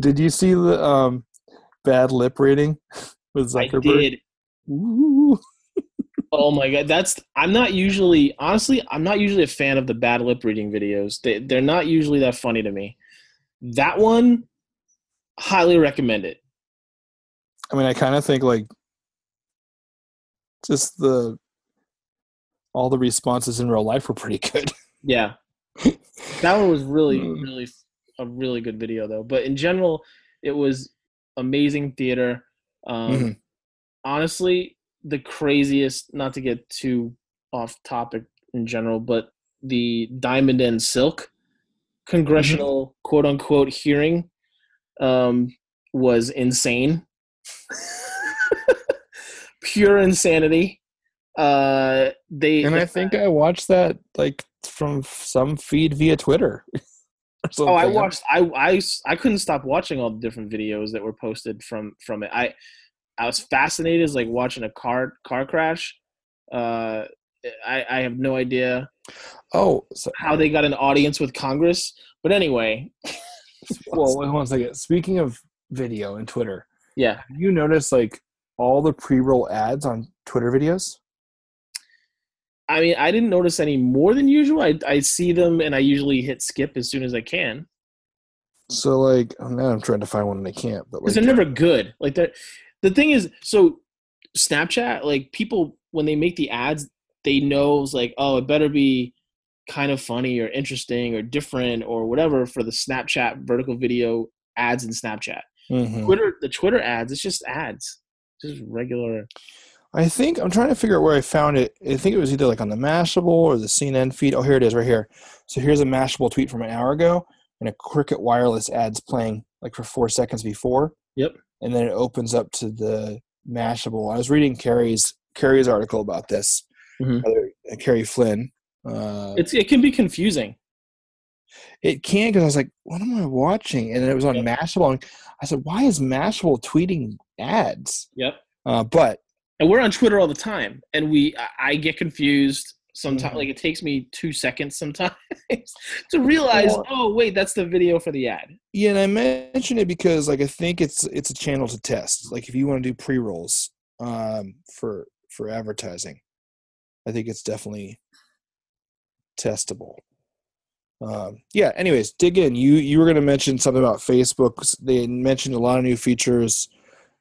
Did you see the um, bad lip reading with Zuckerberg?
I did.
Ooh. (laughs)
Oh my god, that's I'm not usually honestly I'm not usually a fan of the bad lip reading videos. They they're not usually that funny to me. That one, highly recommend it.
I mean, I kind of think like just the all the responses in real life were pretty good. (laughs)
Yeah, that one was really
Mm.
really a really good video though. But in general, it was amazing theater. Um,
Mhm.
Honestly, the craziest. Not to get too off topic in general, but the Diamond and Silk congressional quote unquote hearing um, was insane. Pure insanity. Uh, they
and I think I watched that like from some feed via Twitter. (laughs)
Oh, I watched. I, I I couldn't stop watching all the different videos that were posted from from it. I I was fascinated, as like watching a car car crash. Uh, I I have no idea
Oh, so,
how they got an audience with Congress, but anyway, (laughs)
well, wait one second. Speaking of video and Twitter,
yeah.
have you notice like all the pre-roll ads on Twitter videos?
I mean, I didn't notice any more than usual. I I see them and I usually hit skip as soon as I can
So like oh, now I'm trying to find one and I can't. But
because
like,
they're never good. Like the the thing is, so Snapchat, like people when they make the ads, they know it's like, oh, it better be kind of funny or interesting or different or whatever for the Snapchat vertical video ads in Snapchat.
Mhm.
Twitter, the Twitter ads, it's just ads, just regular.
I think I'm trying to figure out where I found it. I think it was either like on the Mashable or the CNN feed. Oh, here it is, right here. So here's a Mashable tweet from an hour ago, and a Cricket Wireless ads playing like for four seconds before.
Yep.
And then it opens up to the Mashable. I was reading Kerry's Kerry's article about this.
Mhm.
Uh, Kerry Flynn. Uh,
It's it can be confusing.
it can because I was like, what am I watching? And it was on
Yep.
Mashable. And I said, why is Mashable tweeting ads?
Yep.
Uh, but
And we're on Twitter all the time, and we I, I get confused sometimes.
Mhm.
Like it takes me two seconds sometimes (laughs) to realize. Oh wait, that's the video for the ad.
Yeah, and I mention it because like I think it's it's a channel to test. Like if you want to do pre rolls um, for for advertising, I think it's definitely testable. Um, yeah. Anyways, dig in. You you were going to mention something about Facebook. They mentioned a lot of new features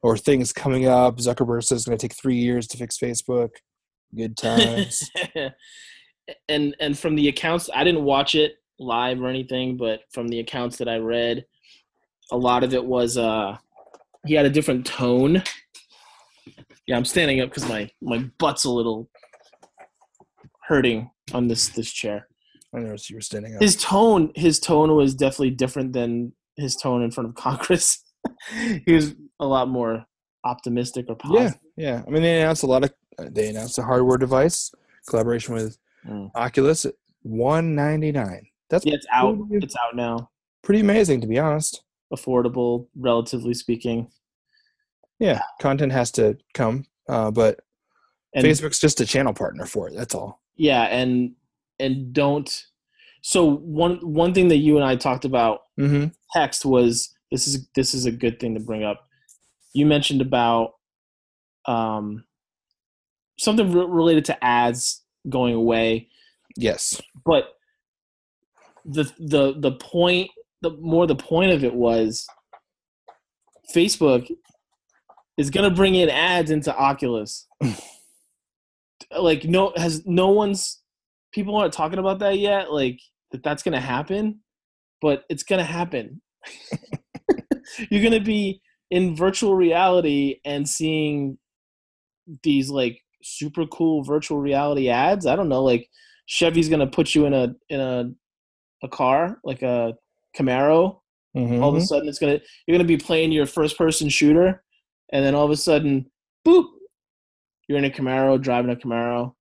or things coming up. Zuckerberg says it's going to take three years to fix Facebook. Good times. (laughs)
and and from the accounts, I didn't watch it live or anything, but from the accounts that I read, a lot of it was uh he had a different tone. Yeah, I'm standing up because my my butt's a little hurting on this this chair.
I noticed you were standing up.
His tone his tone was definitely different than his tone in front of (laughs) Congress. he was a lot more optimistic or
yeah,
positive.
yeah. yeah. I mean, they announced a lot of. They announced a hardware device collaboration with
Mm.
Oculus one ninety nine. That's
Yeah, it's out.
pretty,
It's out now.
pretty amazing, to be honest.
Affordable, relatively speaking.
Yeah, content has to come, uh, but
And
Facebook's just a channel partner for it. That's all.
Yeah, and and don't. So one one thing that you and I talked about
Mm-hmm.
text was this is this is a good thing to bring up. You mentioned about um something re- related to ads going away,
Yes.
but the the the point the more the point of it was Facebook is gonna bring in ads into Oculus. (laughs) like no has no one's people aren't talking about that yet. Like that that's gonna happen, but it's gonna happen. (laughs) You're gonna be in virtual reality and seeing these like super cool virtual reality ads. I don't know, like Chevy's gonna put you in a in a a car like a Camaro.
Mhm.
All of a sudden, it's gonna you're gonna be playing your first person shooter, and then all of a sudden, boop, you're in a Camaro, driving a Camaro,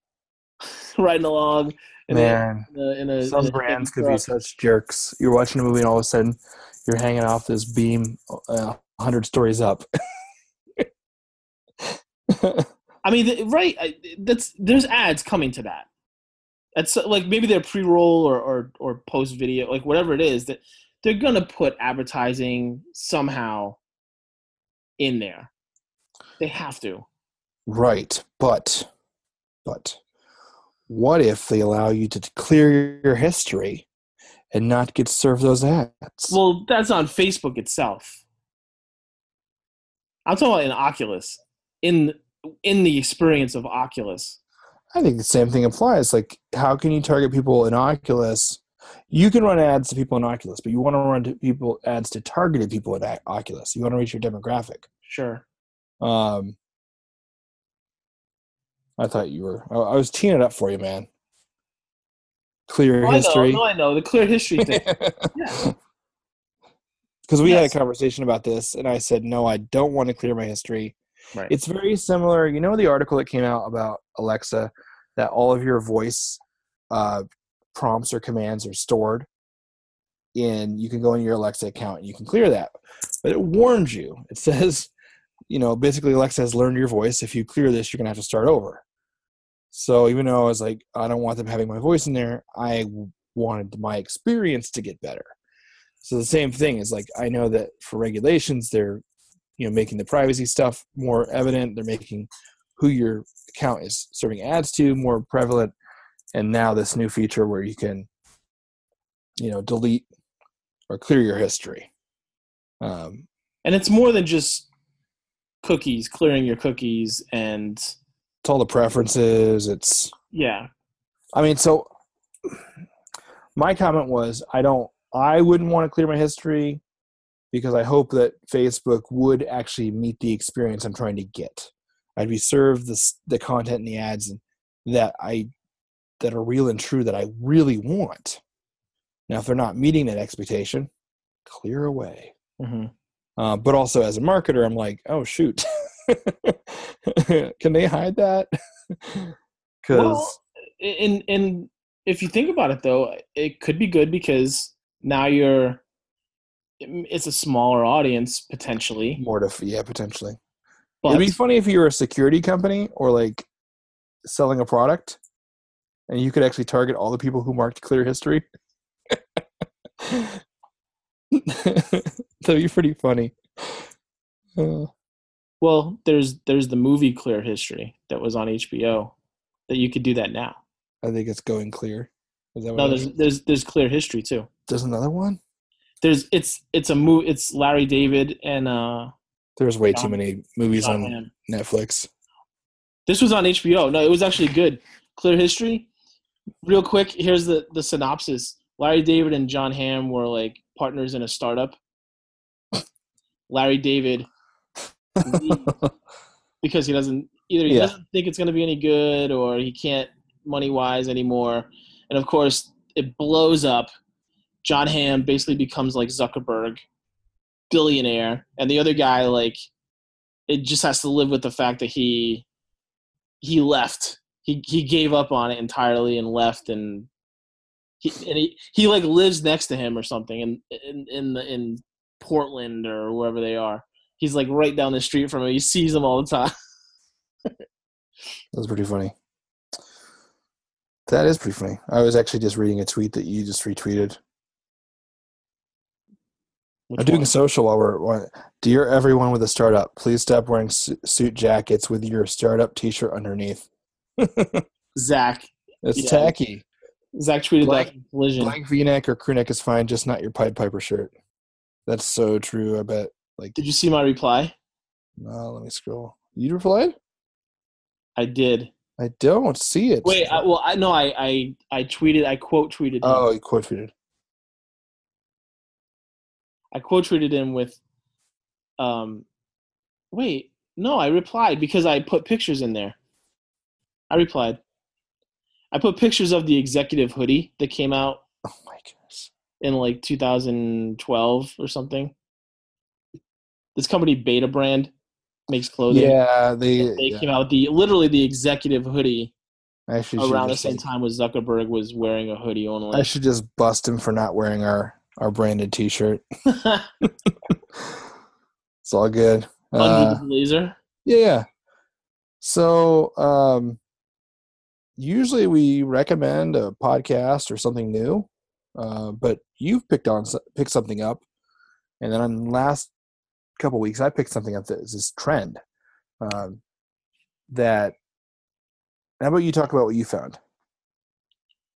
(laughs) riding along. In
Man,
a, in a, in a,
some brands could be such jerks. You're watching a movie and all of a sudden you're hanging off this beam uh, 100 stories up. (laughs)
I mean, right? That's there's ads coming to that. That's like maybe they're pre-roll or or, or post video, like whatever it is that they're gonna put advertising somehow in there. They have to.
Right, but but what if they allow you to clear your history and not get served those ads?
Well, that's on Facebook itself. I'm talking about in Oculus, in in the experience of Oculus.
I think the same thing applies. Like, how can you target people in Oculus? You can run ads to people in Oculus, but you want to run to people ads to targeted people in Oculus. You want to reach your demographic.
Sure.
Um, I thought you were. I, was teeing it up for you, man. Clear
Oh,
history.
I know, no, I know the clear history thing. (laughs) yeah.
Because we
Yes.
had a conversation about this, and I said, no, I don't want to clear my history.
Right.
It's very similar. You know the article that came out about Alexa that all of your voice uh, prompts or commands are stored, and you can go in your Alexa account and you can clear that. But it warns you. It says, you know, basically Alexa has learned your voice. If you clear this, you're gonna have to start over. So even though I was like, I don't want them having my voice in there, I wanted my experience to get better. So the same thing is like I know that for regulations, they're you know making the privacy stuff more evident. They're making who your account is serving ads to more prevalent, and now this new feature where you can you know delete or clear your history. Um,
and it's more than just cookies, clearing your cookies, and
all the preferences. It's
yeah,
I mean, so my comment was I don't I wouldn't want to clear my history because I hope that Facebook would actually meet the experience I'm trying to get. I'd be served the the content and the ads that I that are real and true that I really want. Now, if they're not meeting that expectation, clear away.
mm-hmm.
Uh, but also as a marketer, I'm like, oh shoot, (laughs) (laughs) can they hide that? (laughs) Because
Well, and and if you think about it though, it could be good because now you're it's a smaller audience potentially,
more to yeah potentially.
but
It'd be funny if you were a security company or like selling a product, and you could actually target all the people who marked clear history. (laughs) That'd be pretty funny. Uh,
well, there's there's the movie Clear History that was on HBO that you could do that now.
I think it's going clear. Is that what
No, there's
is?
there's there's Clear History too.
There's another one.
There's it's it's a movie. It's Larry David and uh.
There's way too many movies
John
on
Hamm.
Netflix.
This was on HBO. No, it was actually good. Clear History. Real quick, here's the the synopsis. Larry David and John Hamm were like partners in a startup. Larry David (laughs) because he doesn't either he
Yeah.
doesn't think it's going to be any good or he can't money wise anymore. And of course, it blows up. John Hamm basically becomes like Zuckerberg, billionaire, and the other guy like it just has to live with the fact that he he left. He he gave up on it entirely and left and he and he, he like lives next to him or something in in in, the, in Portland or wherever they are. He's like right down the street from him. He sees him all the time. (laughs)
That's pretty funny. That is pretty funny. I was actually just reading a tweet that you just retweeted.
Which
I'm doing
one?
social while we're. Dear everyone with a startup, please stop wearing suit jackets with your startup T-shirt underneath. (laughs)
Zach.
It's
Yeah.
tacky.
Zach tweeted
Black-
that collision.
Black V-neck or crew neck is fine, just not your Pied Piper shirt. That's so true. I bet. Like,
Did you see my reply?
no, let me scroll. You replied?
I did.
I don't see it.
Wait, I, well, I no, I, I I tweeted. I quote tweeted.
oh, you quote tweeted.
I quote tweeted him with, um, wait, no, I replied because I put pictures in there. I replied. I put pictures of the executive hoodie that came out
Oh my goodness.
in like 2012 or something. This company Betabrand makes clothing.
Yeah, they,
They
yeah.
came out with the literally the executive hoodie
actually
around the same time as Zuckerberg was wearing a hoodie only.
I should just bust him for not wearing our our branded T-shirt. (laughs) It's all good. Uh,
blazer.
yeah, yeah. So, um, usually we recommend a podcast or something new, uh, but you've picked on picked something up, and then on last couple weeks I picked something up that is this trend. Um, that. How about you talk about what you found?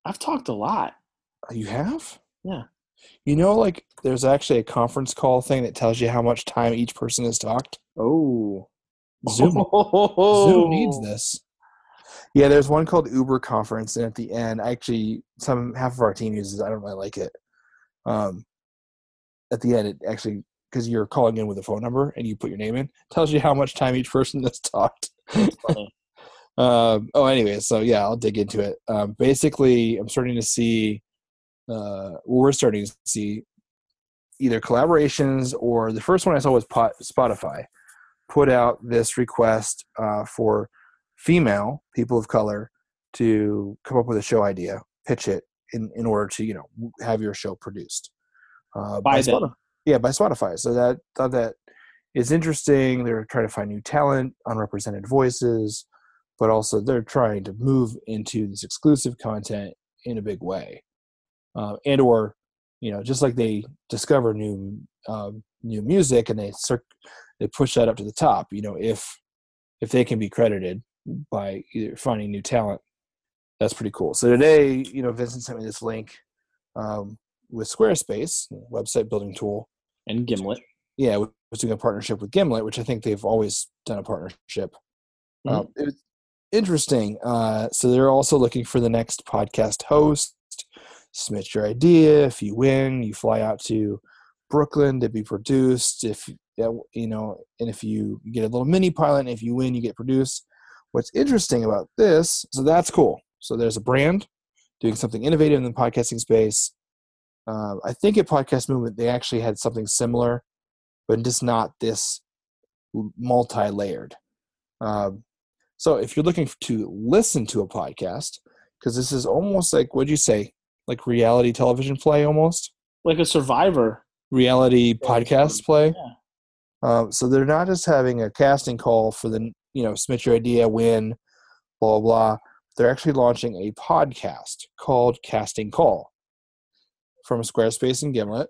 I've talked a lot.
Oh, You have?
Yeah.
You know, like there's actually a conference call thing that tells you how much time each person has talked.
Oh.
Zoom, Zoom needs (laughs) this. Yeah, there's one called UberConference, and at the end, actually, some half of our team uses. I don't really like it. Um, at the end, it actually because you're calling in with a phone number and you put your name in, tells you how much time each person has (laughs) talked. (laughs) Um, oh, anyway, so yeah, I'll dig into it. Um, basically, I'm starting to see, uh, we're starting to see either collaborations or the first one I saw was Pot, Spotify put out this request uh, for female people of color to come up with a show idea, pitch it in, in order to, you know, have your show produced. Uh,
By them.
Spotify. Yeah, by Spotify. So that thought that is interesting. They're trying to find new talent, unrepresented voices, but also they're trying to move into this exclusive content in a big way, uh, and or you know just like they discover new um, new music and they they push that up to the top. You know if if they can be credited by either finding new talent, that's pretty cool. So today, you know, Vincent sent me this link um, with Squarespace, website building tool.
And Gimlet.
Yeah, was doing a partnership with Gimlet, which I think they've always done a partnership. Um, it was interesting. Uh, so they're also looking for the next podcast host. Submit your idea. If you win, you fly out to Brooklyn to be produced. If you know, and if you get a little mini pilot, and if you win, you get produced. What's interesting about this, so that's cool. So there's a brand doing something innovative in the podcasting space. Uh, I think at Podcast Movement they actually had something similar, but just not this multi-layered. Um, so if you're looking to listen to a podcast, because this is almost like what'd you say, like reality television play, almost
Like a survivor.
reality podcast play.
Yeah.
Um, so they're not just having a casting call for the you know submit your idea, win, blah blah. blah. They're actually launching a podcast called Casting Call from Squarespace and Gimlet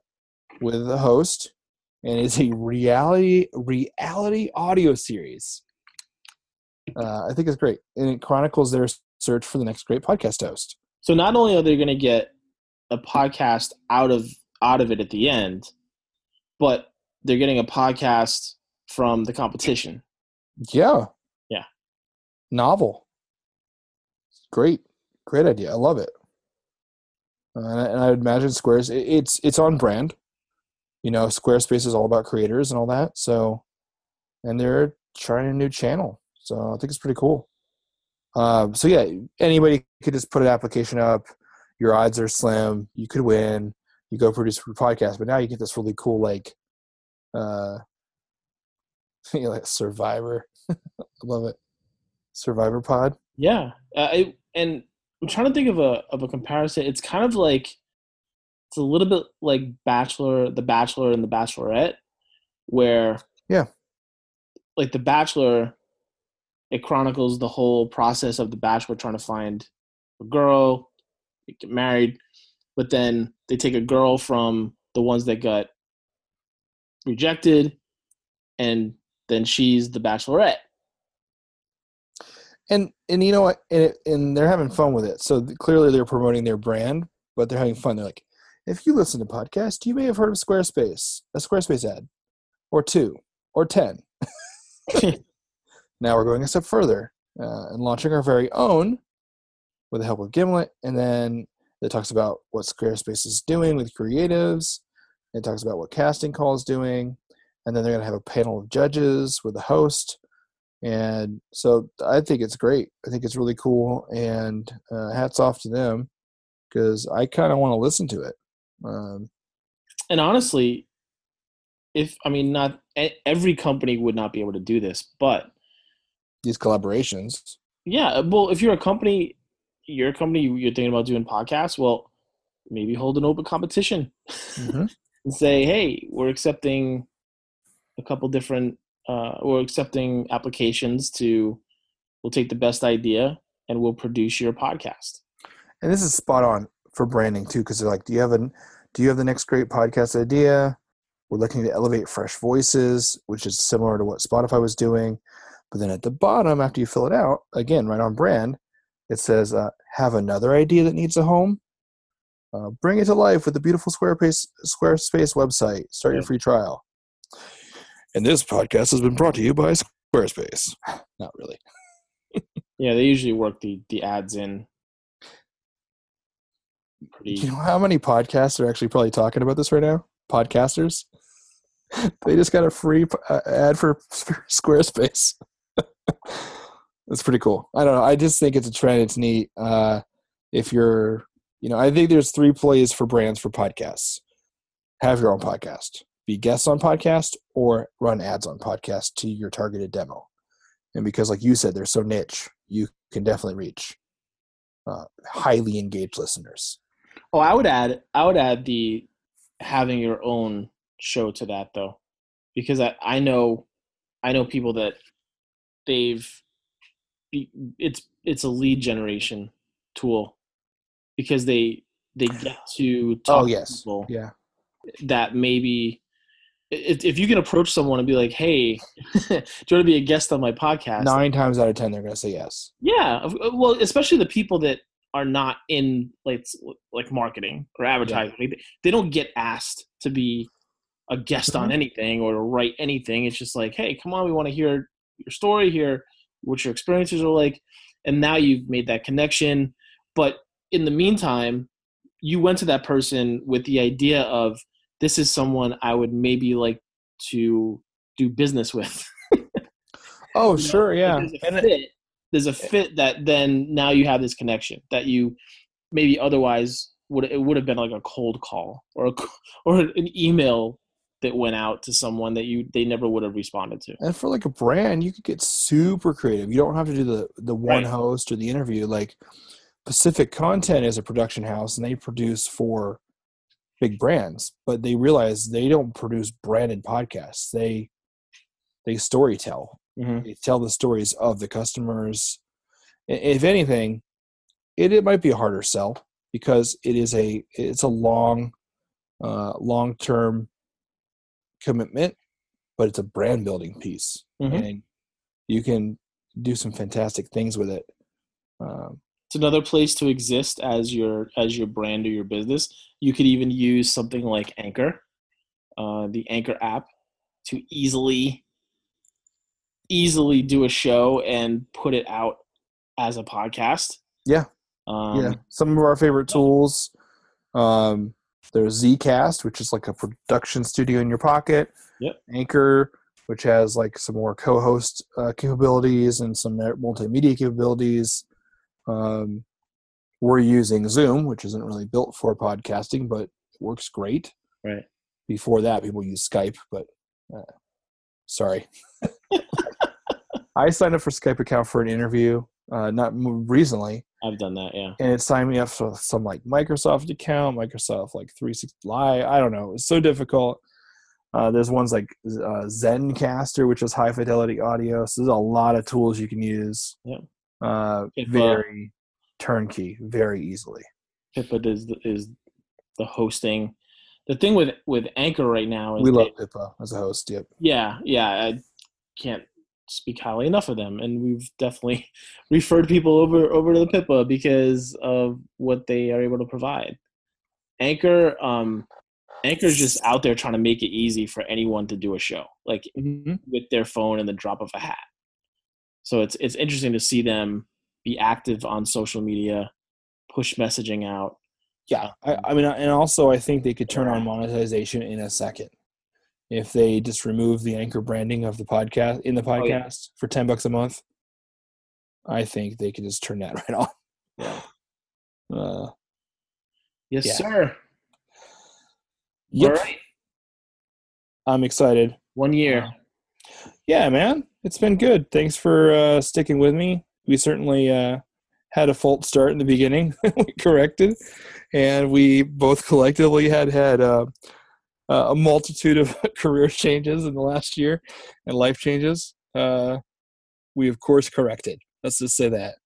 with a host, and it's a reality reality audio series. Uh, I think it's great, and it chronicles their search for the next great podcast host.
So not only are they going to get a podcast out of out of it at the end, but they're getting a podcast from the competition.
Yeah.
Yeah.
Novel. Great. Great idea. I love it. Uh, and, I, would imagine Squares. it- It's it's on brand. You know, Squarespace is all about creators and all that. So, and they're trying a new channel. So I think it's pretty cool. Um, so yeah, anybody could just put an application up. Your odds are slim. You could win. You go produce a podcast, but now you get this really cool like, uh, (laughs) you know, like Survivor. (laughs) I love it. Survivor Pod.
Yeah, uh, I, and I'm trying to think of a of a comparison. It's kind of like it's a little bit like Bachelor, The Bachelor, and The Bachelorette, where
Yeah.
like The Bachelor, it chronicles the whole process of the Bachelor trying to find a girl, get married, but then they take a girl from the ones that got rejected, and then she's the Bachelorette.
And and you know what? And, and they're having fun with it. So clearly they're promoting their brand, but they're having fun. They're like, if you listen to podcasts, you may have heard of Squarespace, a Squarespace ad, or two or 10. (laughs) now we're going a step further uh, and launching our very own with the help of Gimlet. And then it talks about what Squarespace is doing with creatives. It talks about what Casting Call is doing. And then they're going to have a panel of judges with a host. And so I think it's great. I think it's really cool. And uh, hats off to them because I kind of want to listen to it. Um,
and honestly, if I mean, not every company would not be able to do this, but
these collaborations.
Yeah, well, if you're a company, you're a company, you're thinking about doing podcasts. Well, maybe hold an open competition mm-hmm. (laughs) and say, "Hey, we're accepting a couple different, uh, we're accepting applications to, we'll take the best idea and we'll produce your podcast."
And this is spot on for branding too, because they're like, "Do you have an, do you have the next great podcast idea?" We're looking to elevate fresh voices, which is similar to what Spotify was doing. But then at the bottom, after you fill it out, again, right on brand, it says, uh, have another idea that needs a home? Uh, bring it to life with the beautiful Squarespace, Squarespace website. Start yeah. your free trial. And this podcast has been brought to you by Squarespace. (sighs) Not really. (laughs)
yeah, they usually work the, the ads in.
Pretty... You know how many podcasts are actually probably talking about this right now? Podcasters? (laughs) they just got a free uh, ad for (laughs) Squarespace. That's pretty cool. I don't know. I just think it's a trend. It's neat. Uh, if you're, you know, I think there's three plays for brands for podcasts. Have your own podcast, be guests on podcast, or run ads on podcast to your targeted demo. And because, like you said, they're so niche, you can definitely reach uh, highly engaged listeners.
Oh, I would add, I would add the having your own show to that though, because I I know, I know people that they've it's it's a lead generation tool because they they get to
talk oh yes to people yeah
that maybe if, if you can approach someone and be like hey (laughs) do you want to be a guest on my podcast?
Nine times out of ten they're going to say yes.
Yeah well especially the people that are not in like like marketing or advertising. Yeah. they don't get asked to be a guest mm-hmm. on anything or to write anything. It's just like hey come on we want to hear your story here what your experiences are like. And now you've made that connection. But in the meantime you went to that person with the idea of this is someone i would maybe like to do business with (laughs)
oh sure know, yeah
there's a, fit, it, there's a eh fit that then now you have this connection that you maybe otherwise would it would have been like a cold call or a, (laughs) or an email that went out to someone that you they never would have responded to.
And for like a brand, you could get super creative. You don't have to do the the one right. host or the interview. Like Pacific Content is a production house, and they produce for big brands, but they realize they don't produce branded podcasts. They they story tell. Mm-hmm. They tell the stories of the customers. If anything, it, it might be a harder sell because it is a it's a long uh, long term commitment, but it's a brand building piece, mm-hmm. and you can do some fantastic things with it.
Um, it's another place to exist as your as your brand or your business. You could even use something like Anchor, uh, the Anchor app, to easily easily do a show and put it out as a podcast.
Yeah, um, yeah. Some of our favorite tools. Um, there's Zcast, which is like a production studio in your pocket.
Yep.
Anchor, which has like some more co-host uh, capabilities and some multimedia capabilities. Um, we're using Zoom, which isn't really built for podcasting, but works great.
Right.
Before that, people use Skype, but uh, sorry. I signed up for Skype account for an interview, uh, not recently,
I've done that, yeah.
And it signed me up for some like Microsoft account, Microsoft like 360 Live. I don't know. It's so difficult. Uh, there's ones like uh, Zencastr, which is high fidelity audio. So there's a lot of tools you can use.
Yeah.
Uh, very turnkey, very easily.
Pippa is the, is the hosting. The thing with with Anchor right now is
we love they, Pippa as a host. Yep.
Yeah, yeah. I can't speak highly enough of them, and we've definitely (laughs) referred people over over to the Pippa because of what they are able to provide. Anchor, um, Anchor's just out there trying to make it easy for anyone to do a show, like
Mhm.
with their phone and the drop of a hat. So it's it's interesting to see them be active on social media, push messaging out.
Yeah, I, I mean, and also I think they could turn on monetization in a second if they just remove the anchor branding of the podcast in the
Oh, yeah.
podcast for ten bucks a month. I think they could just turn that (laughs) right on.
Yeah.
Uh,
Yes,
Yeah.
sir.
yep,
All right.
I'm excited.
One year.
Yeah, man, it's been good. Thanks for uh, sticking with me. We certainly uh, had a fault start in the beginning. (laughs) we corrected, and we both collectively had had uh, a multitude of (laughs) career changes in the last year and life changes. Uh, we of course corrected. Let's just say that.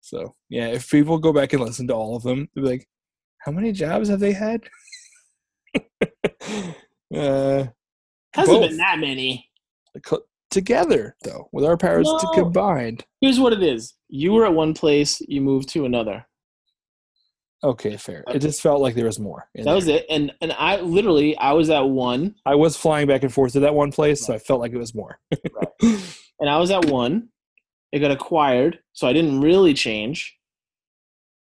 So yeah, if people go back and listen to all of them, they'll be like, "How many jobs have they had?" (laughs) uh,
Hasn't
both.
been that many.
Together though with our powers to
No.
combined
Here's what it is. You were at one place, you moved to another.
okay fair it just felt like there was more
That was it. And and I literally I was at one
i was flying back and forth to that one place so i felt like it was more (laughs)
and I was at one. It got acquired, so I didn't really change.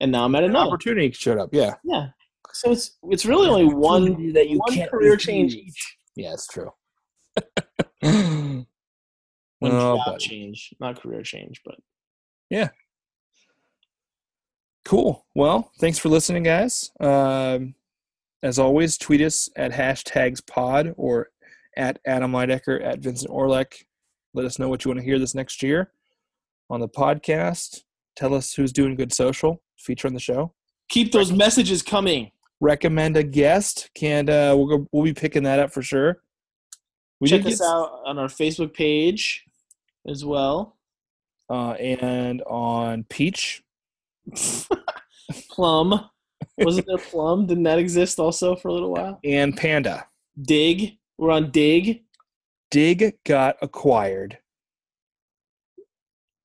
And now I'm at
an
another.
opportunity showed up yeah
Yeah. So it's it's really only one
that you
one
can't
career change each.
yeah it's true (laughs) (sighs)
One
Oh,
job
buddy.
change, not career change, but yeah.
cool well thanks for listening guys um, as always tweet us at hashtags pod or at adam Leidecker, at vincent orlek let us know what you want to hear this next year on the podcast tell us who's doing good social feature on the show
keep those messages coming.
recommend a guest. Can uh, we'll go, we'll be picking that up for sure. We
Check us
get,
out on our Facebook page as well.
uh, and on Peach. (laughs)
Plum. Wasn't there Plum? Didn't that exist also for a little while?
and Panda.
Digg. We're on Digg.
Digg got acquired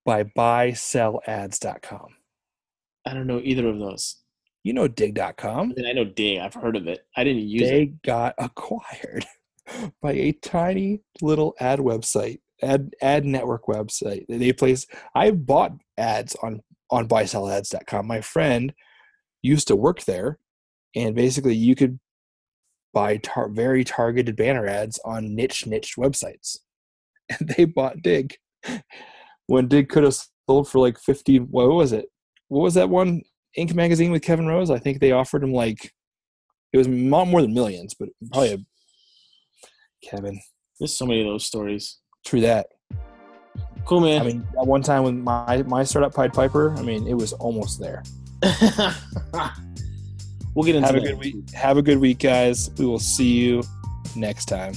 by buysellads.com.
I don't know either of those.
You know
I
digg.com.
mean, I know Digg. I've heard of it. I didn't use it.
They
it.
got acquired (laughs) by a tiny little ad website, ad ad network website. They place I bought ads on on buysellads.com. My friend used to work there, and basically you could buy tar- very targeted banner ads on niche niche websites, (laughs) and they bought Digg when Digg could have sold for like fifty. What was it? What was that one? Inc. magazine with Kevin Rose. I think they offered him like it was more than millions, but probably Kevin.
There's so many of those stories.
True that.
Cool, man.
I mean, at one time when my my startup Pied Piper, I mean, it was almost there. (laughs)
we'll get into
Have a good week. Have a good week, guys. We will see you next time.